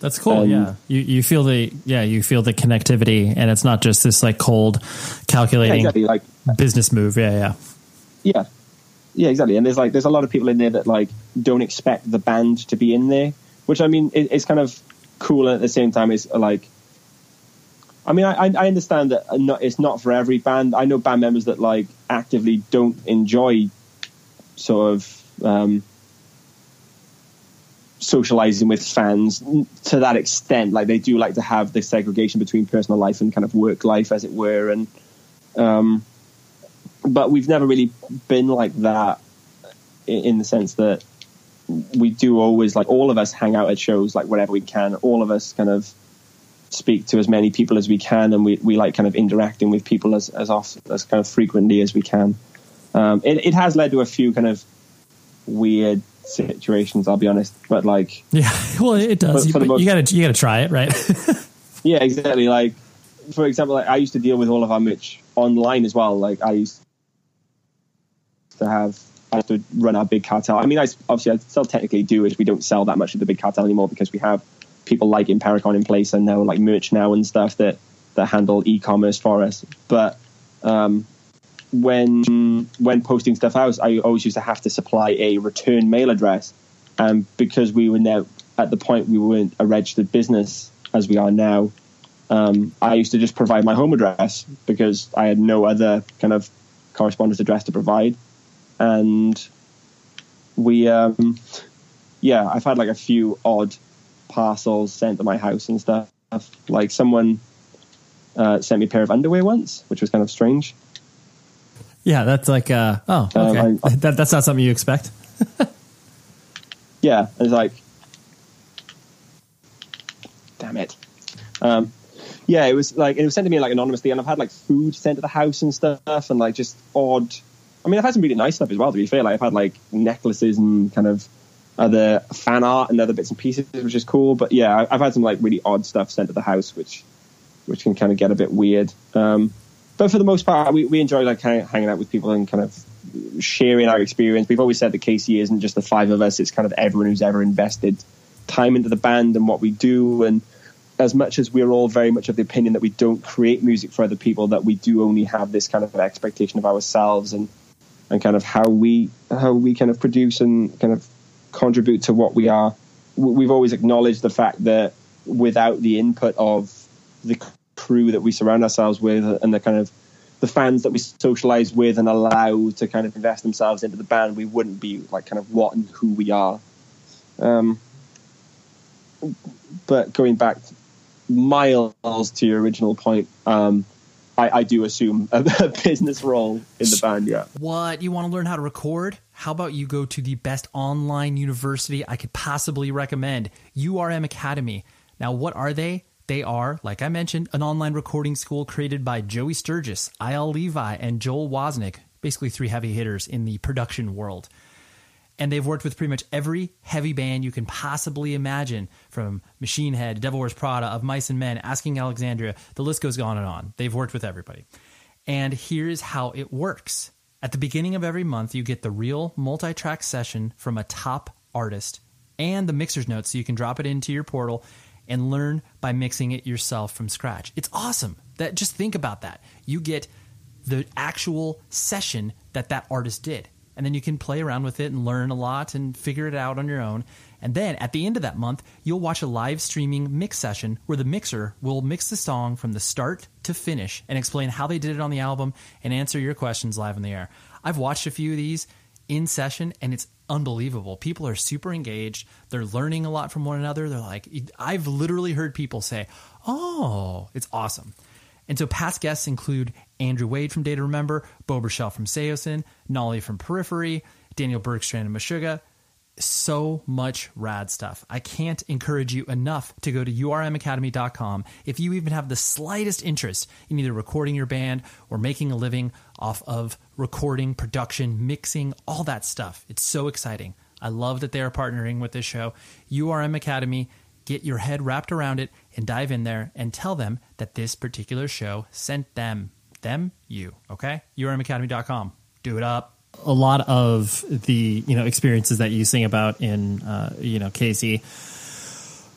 That's cool. Um, yeah, you you feel the yeah you feel the connectivity, and it's not just this like cold calculating yeah, exactly, like business move. Yeah, yeah, yeah, yeah, exactly. And there's like there's a lot of people in there that like don't expect the band to be in there, which I mean it, it's kind of cool and at the same time it's like I mean, I, I understand that it's not for every band. I know band members that like actively don't enjoy sort of um, socializing with fans to that extent. Like they do like to have the segregation between personal life and kind of work life, as it were. And um, but we've never really been like that in the sense that we do always like all of us hang out at shows like wherever we can. All of us kind of speak to as many people as we can, and we, we like kind of interacting with people as as often, as kind of frequently as we can. Um, it, it has led to a few kind of weird situations. I'll be honest, but like yeah, well, it does. You, most, you, gotta you gotta try it, right? yeah, exactly. Like for example, like I used to deal with all of our merch online as well. Like I used to have I have to run our big cartel. I mean, I obviously I still technically do it. We don't sell that much of the big cartel anymore because we have people like Impericon in place and now like merch now and stuff that that handle e-commerce for us. But um, when when posting stuff out, I always used to have to supply a return mail address, and because we were now at the point we weren't a registered business as we are now. Um, I used to just provide my home address because I had no other kind of correspondence address to provide and we um, yeah i've had like a few odd parcels sent to my house and stuff. Like someone uh, sent me a pair of underwear once which was kind of strange. Yeah that's like uh, oh um, okay. Um, I, that, that's not something you expect? Yeah it's like damn it. Um, yeah it was like it was sent to me like anonymously and i've had like food sent to the house and stuff and like just odd I mean, I've had some really nice stuff as well. To be fair, like I've had like necklaces and kind of other fan art and other bits and pieces, which is cool. But yeah, I've had some like really odd stuff sent to the house, which which can kind of get a bit weird. Um, but for the most part, we, we enjoy like hanging out with people and kind of sharing our experience. We've always said that Casey isn't just the five of us; it's kind of everyone who's ever invested time into the band and what we do. And as much as we're all very much of the opinion that we don't create music for other people, that we do only have this kind of expectation of ourselves and and kind of how we how we kind of produce and kind of contribute to what we are. We've always acknowledged the fact that without the input of the crew that we surround ourselves with and the kind of the fans that we socialize with and allow to kind of invest themselves into the band, we wouldn't be like kind of what and who we are. Um, but going back miles to your original point, um, I, I do assume a, a business role in the band. Yeah. What you want to learn how to record? How about you go to the best online university I could possibly recommend, URM Academy. Now, what are they? They are, like I mentioned, an online recording school created by Joey Sturgis, Eyal Levi, and Joel Wanasek. basically three heavy hitters in the production world. And they've worked with pretty much every heavy band you can possibly imagine, from Machine Head, Devil Wears Prada, Of Mice and Men, Asking Alexandria. The list goes on and on. They've worked with everybody. And here's how it works. At the beginning of every month, you get the real multi track session from a top artist and the mixer's notes so you can drop it into your portal and learn by mixing it yourself from scratch. It's awesome. That just think about that. You get the actual session that that artist did. And then you can play around with it and learn a lot and figure it out on your own. And then at the end of that month, you'll watch a live streaming mix session where the mixer will mix the song from the start to finish and explain how they did it on the album and answer your questions live in the air. I've watched a few of these in session and it's unbelievable. People are super engaged. They're learning a lot from one another. They're like, I've literally heard people say, Oh, it's awesome. And so past guests include Andrew Wade from Day to Remember, Beau Burchell from Saosin, Nolly from Periphery, Daniel Bergstrand and Meshuggah. So much rad stuff. I can't encourage you enough to go to urmacademy.com if you even have the slightest interest in either recording your band or making a living off of recording, production, mixing, all that stuff. It's so exciting. I love that they are partnering with this show. URM Academy, get your head wrapped around it and dive in there and tell them that this particular show sent them. Them, you, okay? URMacademy.com. Do it up. a lot of the you know experiences that you sing about in uh, you know Casey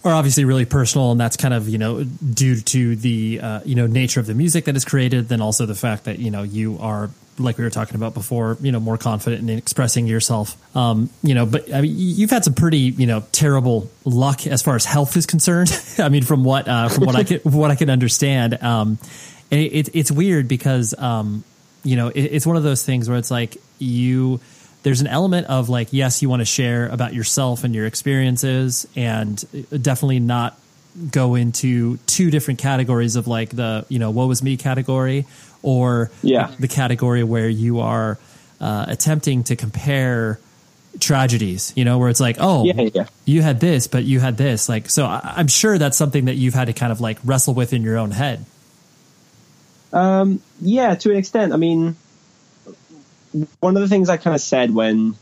are obviously really personal, and that's kind of you know due to the uh, you know nature of the music that is created, then also the fact that you know you are like we were talking about before, you know, more confident in expressing yourself. Um, you know, but I mean, you've had some pretty you know terrible luck as far as health is concerned. I mean, from what uh, from what I can what I can understand, um, and it, it's weird because um, you know it, it's one of those things where it's like you there's an element of like yes you want to share about yourself and your experiences and definitely not go into two different categories of like the you know what was me category or Yeah. the category where you are uh, attempting to compare tragedies you know where it's like oh Yeah, yeah. you had this but you had this like so I, i'm sure that's something that you've had to kind of like wrestle with in your own head Um, yeah, to an extent. I mean, one of the things I kind of said when,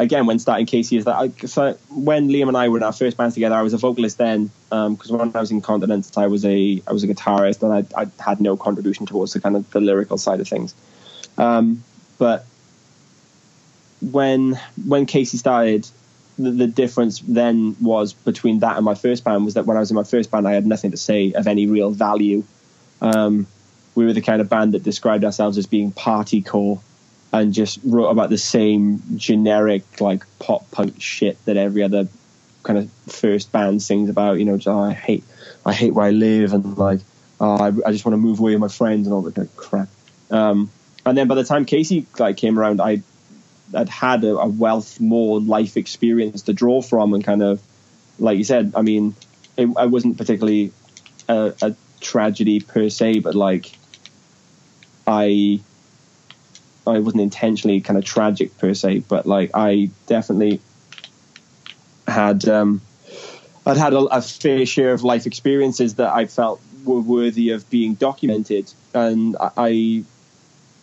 again, when starting Casey is that I, so when Liam and I were in our first band together, I was a vocalist then because when I was in Continents, I was a I was a guitarist and I, I had no contribution towards the kind of the lyrical side of things. Um, but when when Casey started, the, the difference then was between that and my first band was that when I was in my first band, I had nothing to say of any real value. Um, we were the kind of band that described ourselves as being party core and just wrote about the same generic like pop punk shit that every other kind of first band sings about. You know, just, oh, I hate I hate where I live and like oh, I, I just want to move away with my friends and all that kind of crap. Um, and then by the time Casey like came around, I I'd had a, a wealth more life experience to draw from and kind of like you said. I mean, it, I wasn't particularly a, a tragedy per se, but like I I wasn't intentionally kind of tragic per se, but like I definitely had um, I'd had a, a fair share of life experiences that I felt were worthy of being documented, and I. I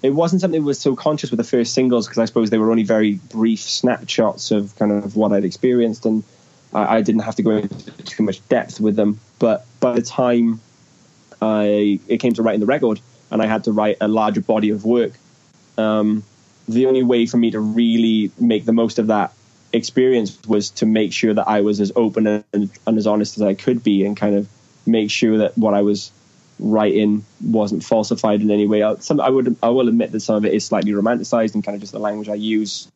it wasn't something that was so conscious with the first singles because I suppose they were only very brief snapshots of kind of what I'd experienced, and I, I didn't have to go into too much depth with them. But by the time I it came to writing the record, and I had to write a larger body of work. Um, the only way for me to really make the most of that experience was to make sure that I was as open and, and as honest as I could be, and kind of make sure that what I was writing wasn't falsified in any way. I, some, I would I will admit that some of it is slightly romanticized and kind of just the language I use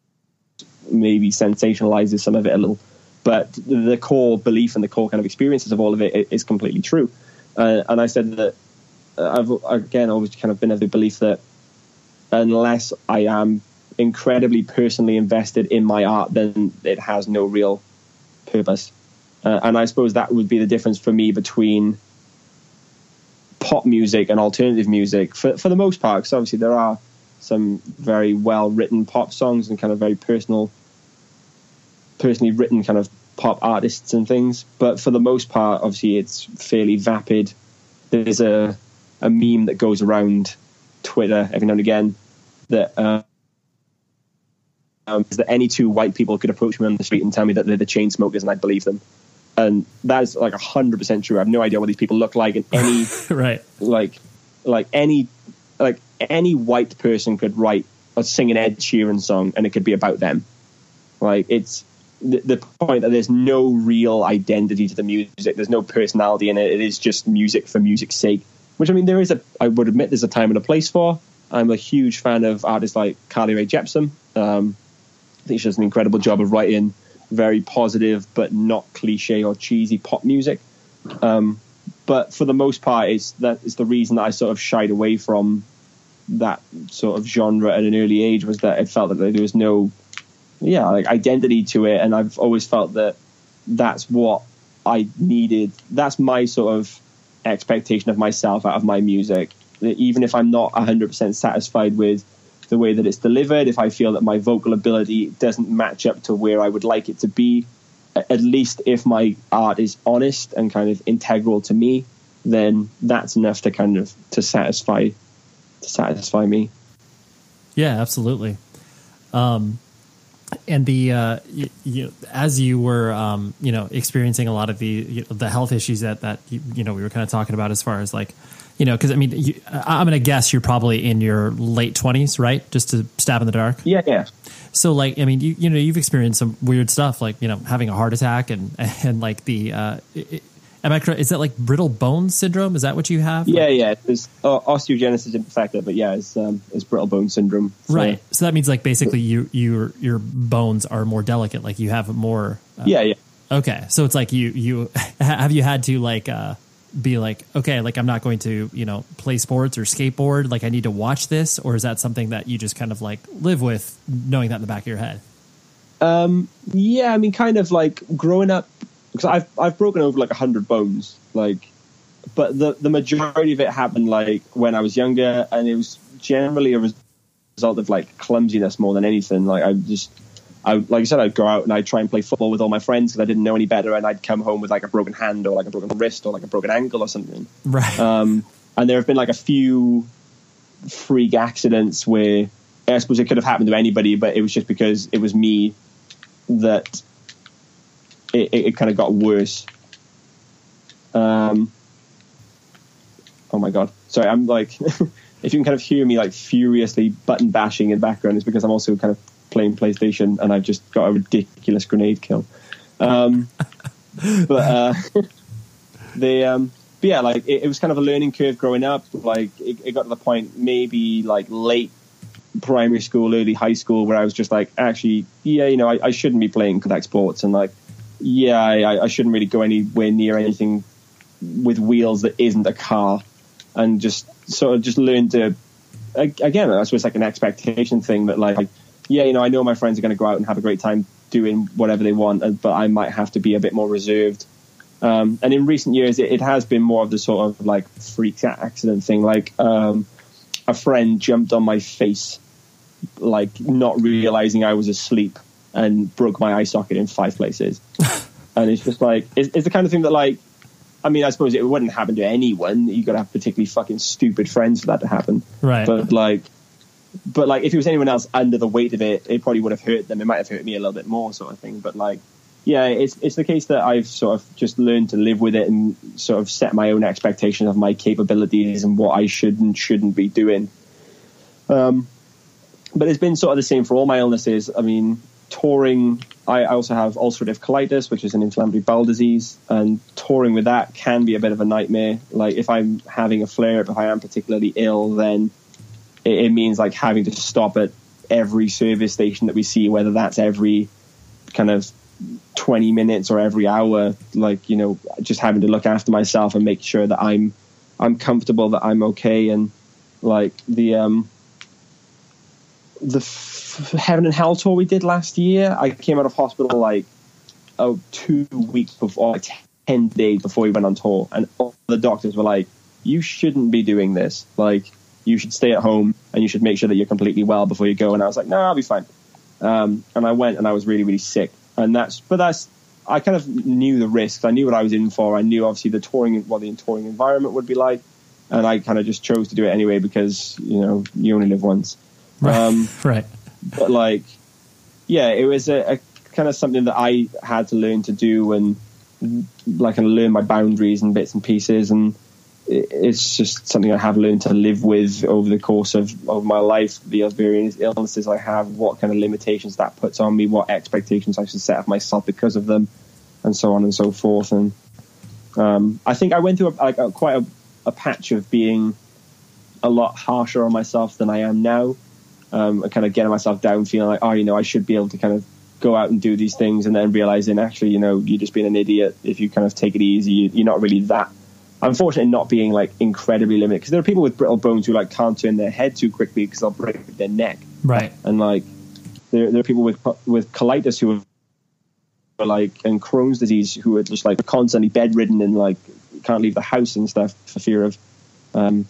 maybe sensationalizes some of it a little. But the core belief and the core kind of experiences of all of it is completely true. Uh, and I said that uh, I've again always kind of been of the belief that unless I am incredibly personally invested in my art, then it has no real purpose. Uh, and I suppose that would be the difference for me between pop music and alternative music for for the most part. Because obviously there are some very well written pop songs and kind of very personal, personally written kind of pop artists and things. But for the most part, obviously it's fairly vapid. There's a a meme that goes around Twitter every now and again that uh, um, is that any two white people could approach me on the street and tell me that they're the Chainsmokers, and I'd believe them. And that is like hundred percent true. I have no idea what these people look like, and any right. like like any like any white person could write or sing an Ed Sheeran song, and it could be about them. Like it's the, the point that there's no real identity to the music. There's no personality in it. It is just music for music's sake. Which I mean, there is a. I would admit there's a time and a place for. I'm a huge fan of artists like Carly Rae Jepsen. Um, I think she does an incredible job of writing very positive but not cliche or cheesy pop music. Um, but for the most part, it's that is the reason that I sort of shied away from that sort of genre at an early age was that it felt that there was no, yeah, like identity to it, and I've always felt that that's what I needed. That's my sort of expectation of myself out of my music. That even if I'm not 100% satisfied with the way that it's delivered, if I feel that my vocal ability doesn't match up to where I would like it to be, at least if my art is honest and kind of integral to me, then that's enough to kind of to satisfy to satisfy me. Yeah, absolutely. Um, and the uh, you, you, as you were um, you know experiencing a lot of the you know, the health issues that that you, you know we were kind of talking about as far as like you know, because I mean, you, I'm going to guess you're probably in your late 20s, right? Just to stab in the dark. Yeah, yeah. So, like, I mean, you you know, you've experienced some weird stuff, like you know, having a heart attack and and like the. Uh, it, am I correct? Is that like brittle bone syndrome? Is that what you have? Yeah, yeah. There's uh, osteogenesis imperfecta, but yeah, it's um, it's brittle bone syndrome. So. Right. So that means like basically you your your bones are more delicate. Like you have more. Uh, yeah, yeah. Okay, so it's like you you have you had to like uh, be like, okay, like I'm not going to, you know, play sports or skateboard. Like I need to watch this, or is that something that you just kind of like live with, knowing that in the back of your head? Um, yeah, I mean, kind of like growing up because I've I've broken over like a hundred bones, like, but the the majority of it happened like when I was younger, and it was generally a result of like clumsiness more than anything. Like I just I, like I said, I'd go out and I'd try and play football with all my friends because I didn't know any better, and I'd come home with like a broken hand or like a broken wrist or like a broken ankle or something. Right. Um, and there have been like a few freak accidents where I suppose it could have happened to anybody, but it was just because it was me that it, it, it kind of got worse. Um, oh my god! Sorry, I'm like, if you can kind of hear me like furiously button bashing in the background, it's because I'm also kind of playing PlayStation and I've just got a ridiculous grenade kill. Um, but uh, they, um, but yeah, like it, it, was kind of a learning curve growing up. Like it, it, got to the point maybe like late primary school, early high school, where I was just like, actually, yeah, you know, I, I shouldn't be playing contact sports, and like, yeah, I, I shouldn't really go anywhere near anything with wheels that isn't a car, and just sort of just learn to again, I suppose like an expectation thing that like yeah, you know, I know my friends are going to go out and have a great time doing whatever they want, but I might have to be a bit more reserved. Um, and in recent years, it, it, has been more of the sort of like freak accident thing. Like um, a friend jumped on my face, like not realizing I was asleep, and broke my eye socket in five places. and it's just like it's, it's, the kind of thing that like. I mean, I suppose it wouldn't happen to anyone. You got to have particularly fucking stupid friends for that to happen. Right. But like, but like if it was anyone else under the weight of it, it probably would have hurt them. It might have hurt me a little bit more, sort of thing. But like, yeah, it's it's the case that I've sort of just learned to live with it and sort of set my own expectations of my capabilities and what I should and shouldn't be doing. Um, but it's been sort of the same for all my illnesses. I mean, touring. I also have ulcerative colitis, which is an inflammatory bowel disease, and touring with that can be a bit of a nightmare. Like if I'm having a flare up, if I am particularly ill, then it, it means like having to stop at every service station that we see, whether that's every kind of 20 minutes or every hour, like, you know, just having to look after myself and make sure that I'm, I'm comfortable, that I'm okay. And like the, um, the F- Heaven and Hell tour we did last year, I came out of hospital like, oh, two weeks before, like 10 days before we went on tour. And all the doctors were like, you shouldn't be doing this. Like, you should stay at home and you should make sure that you're completely well before you go. And I was like, no, I'll be fine. Um, and I went and I was really, really sick. And that's, but that's, I kind of knew the risks. I knew what I was in for. I knew obviously the touring, what the touring environment would be like. And I kind of just chose to do it anyway because, you know, you only live once. Right. Um, right. but like, yeah, it was a, a kind of something that I had to learn to do and like I learn my boundaries and bits and pieces and it's just something I have learned to live with over the course of, of my life. The various illnesses I have, what kind of limitations that puts on me, what expectations I should set of myself because of them, and so on and so forth. And um, I think I went through a, like a, quite a, a patch of being a lot harsher on myself than I am now. Um, and kind of getting myself down, feeling like, oh, you know, I should be able to kind of go out and do these things, and then realizing actually, you know, you're just being an idiot if you kind of take it easy. You, you're not really that. Unfortunately, not being like incredibly limited because there are people with brittle bones who like can't turn their head too quickly because they'll break their neck Right. and like there, there are people with with colitis who are like and Crohn's disease who are just like constantly bedridden and like can't leave the house and stuff for fear of um,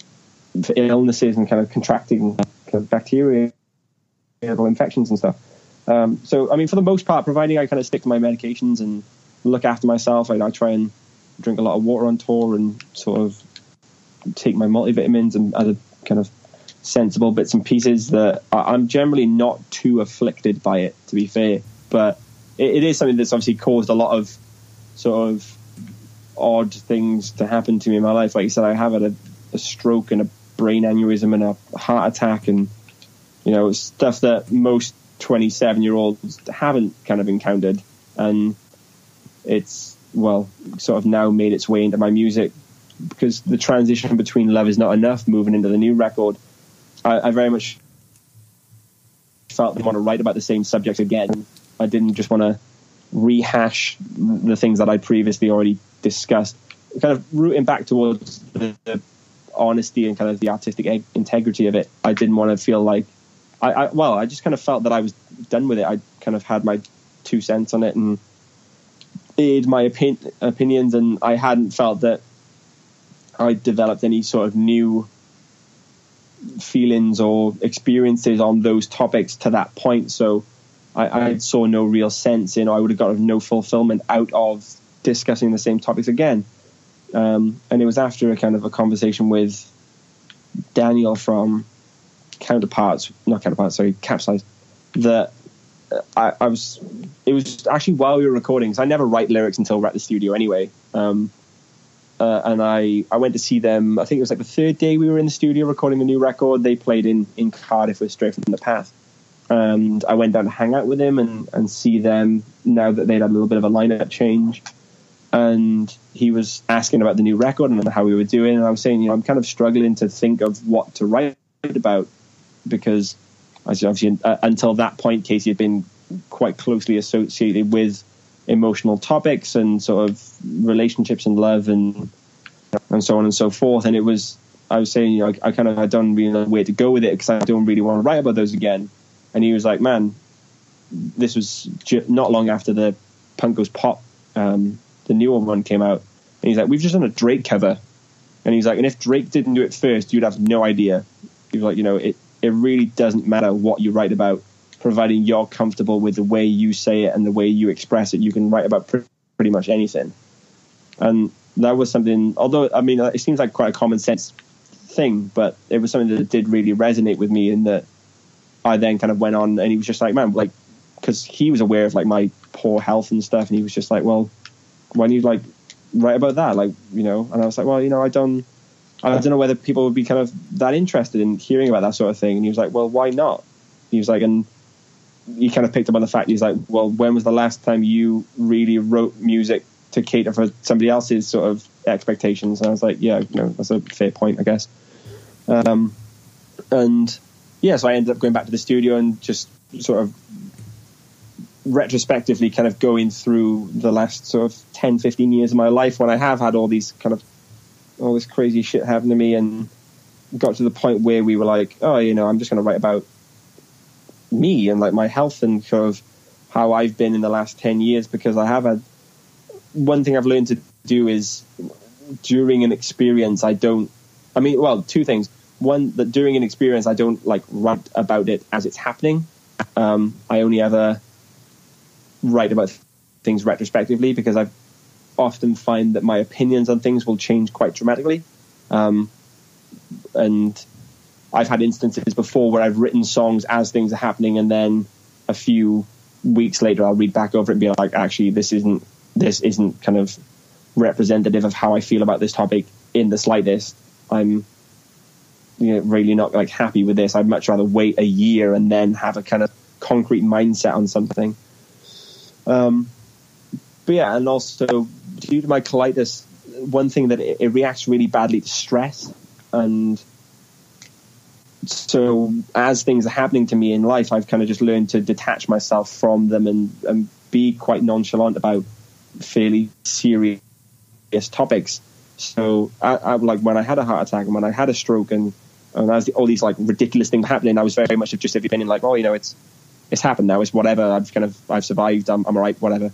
for illnesses and kind of contracting kind of bacteria infections and stuff. Um, so I mean, for the most part, providing I kind of stick to my medications and look after myself, I, I try and drink a lot of water on tour and sort of take my multivitamins and other kind of sensible bits and pieces that I'm generally not too afflicted by it, to be fair. But it, it is something that's obviously caused a lot of sort of odd things to happen to me in my life. Like you said, I have had a, a stroke and a brain aneurysm and a heart attack, and you know stuff that most 27 year olds haven't kind of encountered, and it's well sort of now made its way into my music because the transition between Love Is Not Enough moving into the new record, I, I very much felt I want to write about the same subject again. I didn't just want to rehash the things that I previously already discussed. Kind of rooting back towards the, the honesty and kind of the artistic e- integrity of it. I didn't want to feel like I, I well, I just kind of felt that I was done with it. I kind of had my two cents on it and aired my opin- opinions, and I hadn't felt that I developed any sort of new feelings or experiences on those topics to that point. So I, I saw no real sense in, or I would have got no fulfillment out of discussing the same topics again. Um, and it was after a kind of a conversation with Daniel from Counterparts, not Counterparts, sorry, Capsized, that I, I was. It was actually while we were recording, because I never write lyrics until we're at the studio anyway. Um, uh, and I, I went to see them. I think it was like the third day we were in the studio recording a new record. They played in, in Cardiff with Straight from the Path. And I went down to hang out with them and, and see them now that they'd had a little bit of a lineup change. And he was asking about the new record and how we were doing. And I was saying, you know, I'm kind of struggling to think of what to write about because, as obviously, uh, until that point, Casey had been quite closely associated with emotional topics and sort of relationships and love and and so on and so forth. And it was, I was saying, you know, I, I kind of I don't really know where to go with it because I don't really want to write about those again. And he was like, man, this was not long after the Punk Goes Pop, um, the newer one came out. And he's like, we've just done a Drake cover. And he's like, and if Drake didn't do it first, you'd have no idea. He was like, you know, it, it really doesn't matter what you write about, providing you're comfortable with the way you say it and the way you express it. You can write about pr- pretty much anything. And that was something, although, I mean, it seems like quite a common sense thing, but it was something that did really resonate with me in that I then kind of went on and he was just like, man, like, because he was aware of like my poor health and stuff, and he was just like, well, why don't you like write about that, like, you know? And I was like, well, you know, I don't, I don't know whether people would be kind of that interested in hearing about that sort of thing. And he was like, well, why not? He was like, and he kind of picked up on the fact he's like, well, when was the last time you really wrote music to cater for somebody else's sort of expectations? And I was like, yeah, you know, that's a fair point, I guess. Um, and yeah, so I ended up going back to the studio and just sort of retrospectively kind of going through the last sort of 10, 15 years of my life when I have had all these kind of all this crazy shit happen to me and got to the point where we were like, oh, you know, I'm just going to write about me and like my health and sort of how I've been in the last 10 years because I have had one thing I've learned to do is during an experience, I don't, I mean, well, two things. One, that during an experience, I don't like write about it as it's happening. Um, I only ever write about things retrospectively because I often find that my opinions on things will change quite dramatically. Um, and I've had instances before where I've written songs as things are happening, and then a few weeks later I'll read back over it and be like, actually, this isn't this isn't kind of representative of how I feel about this topic in the slightest. I'm you know, really not like happy with this. I'd much rather wait a year and then have a kind of concrete mindset on something. Um, but yeah, and also due to my colitis, one thing that it, it reacts really badly to stress, and so as things are happening to me in life, I've kind of just learned to detach myself from them and, and be quite nonchalant about fairly serious topics. So, I, I, like when I had a heart attack and when I had a stroke and and as the, all these like ridiculous things happening, I was very much of just opinion like, oh, you know, it's it's happened now. It's whatever. I've kind of I've survived. I'm, I'm alright. Whatever.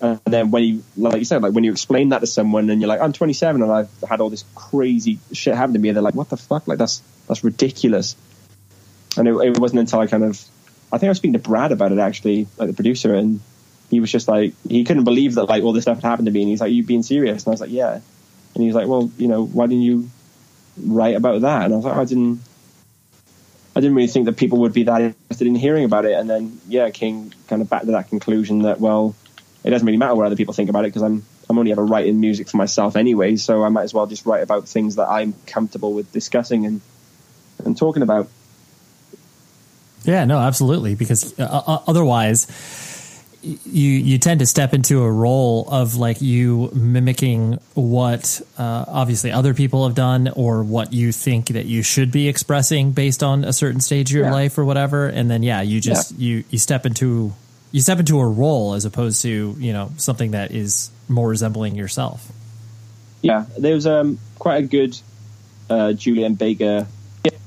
And then when you, like you said, like when you explain that to someone and you're like, I'm 27 and I've had all this crazy shit happen to me, and they're like, what the fuck? Like that's that's ridiculous. And it, it wasn't until I kind of, I think I was speaking to Brad about it actually, like the producer, and he was just like, he couldn't believe that like all this stuff had happened to me, and he's like, you being serious? And I was like, yeah. And he was like, well, you know, why didn't you write about that? And I was like, I didn't. I didn't really think that people would be that interested in hearing about it. And then, yeah, King kind of back to that conclusion that, well, it doesn't really matter what other people think about it because I'm I'm only ever writing music for myself anyway, so I might as well just write about things that I'm comfortable with discussing and and talking about. Yeah, no, absolutely. Because uh, uh, otherwise, you you tend to step into a role of like you mimicking what uh, obviously other people have done or what you think that you should be expressing based on a certain stage of your yeah. life or whatever. And then yeah, you just yeah. you you step into you step into a role as opposed to you know something that is more resembling yourself. Yeah, there was um, quite a good uh, Julien Baker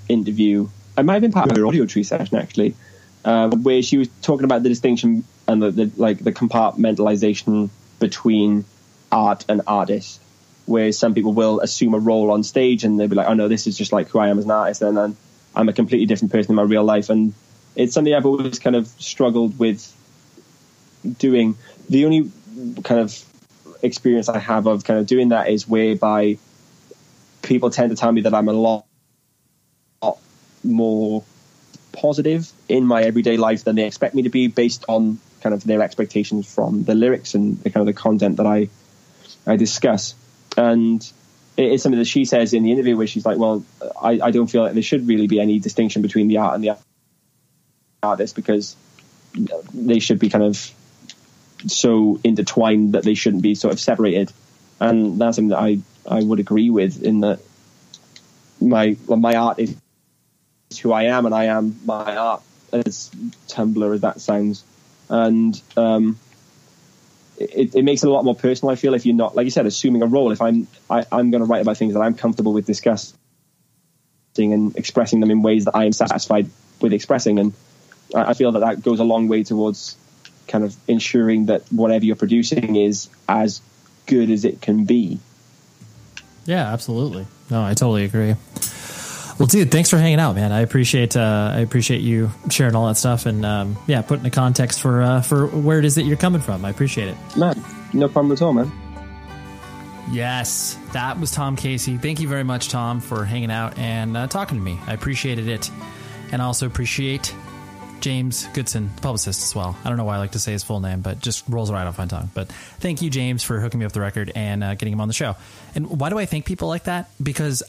interview. I might have been part of her Audiotree session actually, uh, where she was talking about the distinction and the, the like the compartmentalization between art and artist. Where some people will assume a role on stage and they'll be like, "Oh no, this is just like who I am as an artist," and I'm a completely different person in my real life. And it's something I've always kind of struggled with doing. The only kind of experience I have of kind of doing that is whereby people tend to tell me that I'm a lot more positive in my everyday life than they expect me to be based on kind of their expectations from the lyrics and the kind of the content that I I discuss. And it is something that she says in the interview where she's like, well, I, I don't feel like there should really be any distinction between the art and the artist because they should be kind of so intertwined that they shouldn't be sort of separated. And that's something that I, I would agree with in that my well, my art is who I am, and I am my art. As Tumblr as that sounds, and um, it, it, makes it a lot more personal. I feel if you're not, like you said, assuming a role. If I'm, I, I'm going to write about things that I'm comfortable with discussing and expressing them in ways that I am satisfied with expressing, and I, I feel that that goes a long way towards kind of ensuring that whatever you're producing is as good as it can be. Yeah, absolutely. No, I totally agree. Well, dude, thanks for hanging out, man. I appreciate uh, I appreciate you sharing all that stuff and um, yeah, putting the context for uh, for where it is that you're coming from. I appreciate it. Man, no problem at all, man. Yes, that was Tom Casey. Thank you very much, Tom, for hanging out and uh, talking to me. I appreciated it, and I also appreciate James Goodson, publicist as well. I don't know why I like to say his full name, but just rolls right off my tongue. But thank you, James, for hooking me up the record and uh, getting him on the show. And why do I thank people like that? Because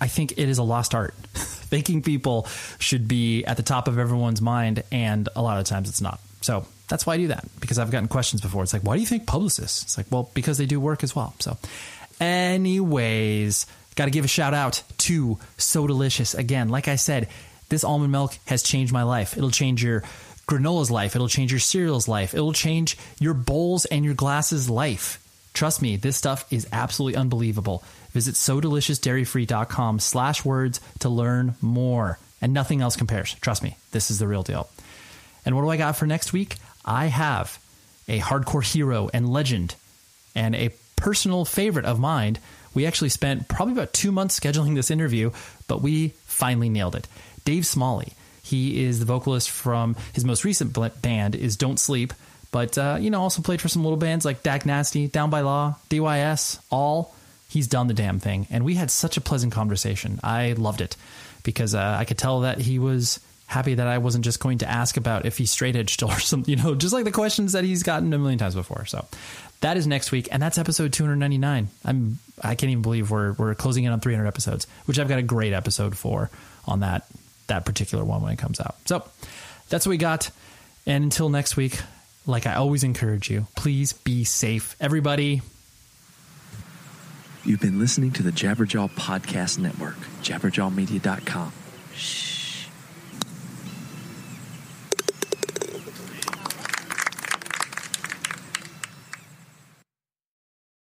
I think it is a lost art. Thanking people should be at the top of everyone's mind, and a lot of times it's not. So that's why I do that because I've gotten questions before. It's like, why do you think publicists? It's like, well, because they do work as well. So, anyways, got to give a shout out to So Delicious again. Like I said, this almond milk has changed my life. It'll change your granola's life. It'll change your cereal's life. It'll change your bowls and your glasses' life. Trust me, this stuff is absolutely unbelievable. Visit sodeliciousdairyfree.com slash words to learn more. And nothing else compares. Trust me, this is the real deal. And what do I got for next week? I have a hardcore hero and legend and a personal favorite of mine. We actually spent probably about two months scheduling this interview, but we finally nailed it. Dave Smalley. He is the vocalist from his most recent band is Don't Sleep, but uh, you know also played for some little bands like Dag Nasty, Down by Law, DYS, All, he's done the damn thing. And we had such a pleasant conversation. I loved it because uh, I could tell that he was happy that I wasn't just going to ask about if he's straight edge still or something, you know, just like the questions that he's gotten a million times before. So that is next week, and that's episode 299. I'm I can't even believe we're we're closing in on 300 episodes, which I've got a great episode for on that that particular one when it comes out. So that's what we got. And until next week, like I always encourage you, please be safe, everybody. You've been listening to the Jabberjaw Podcast Network, jabberjawmedia.com. Shh.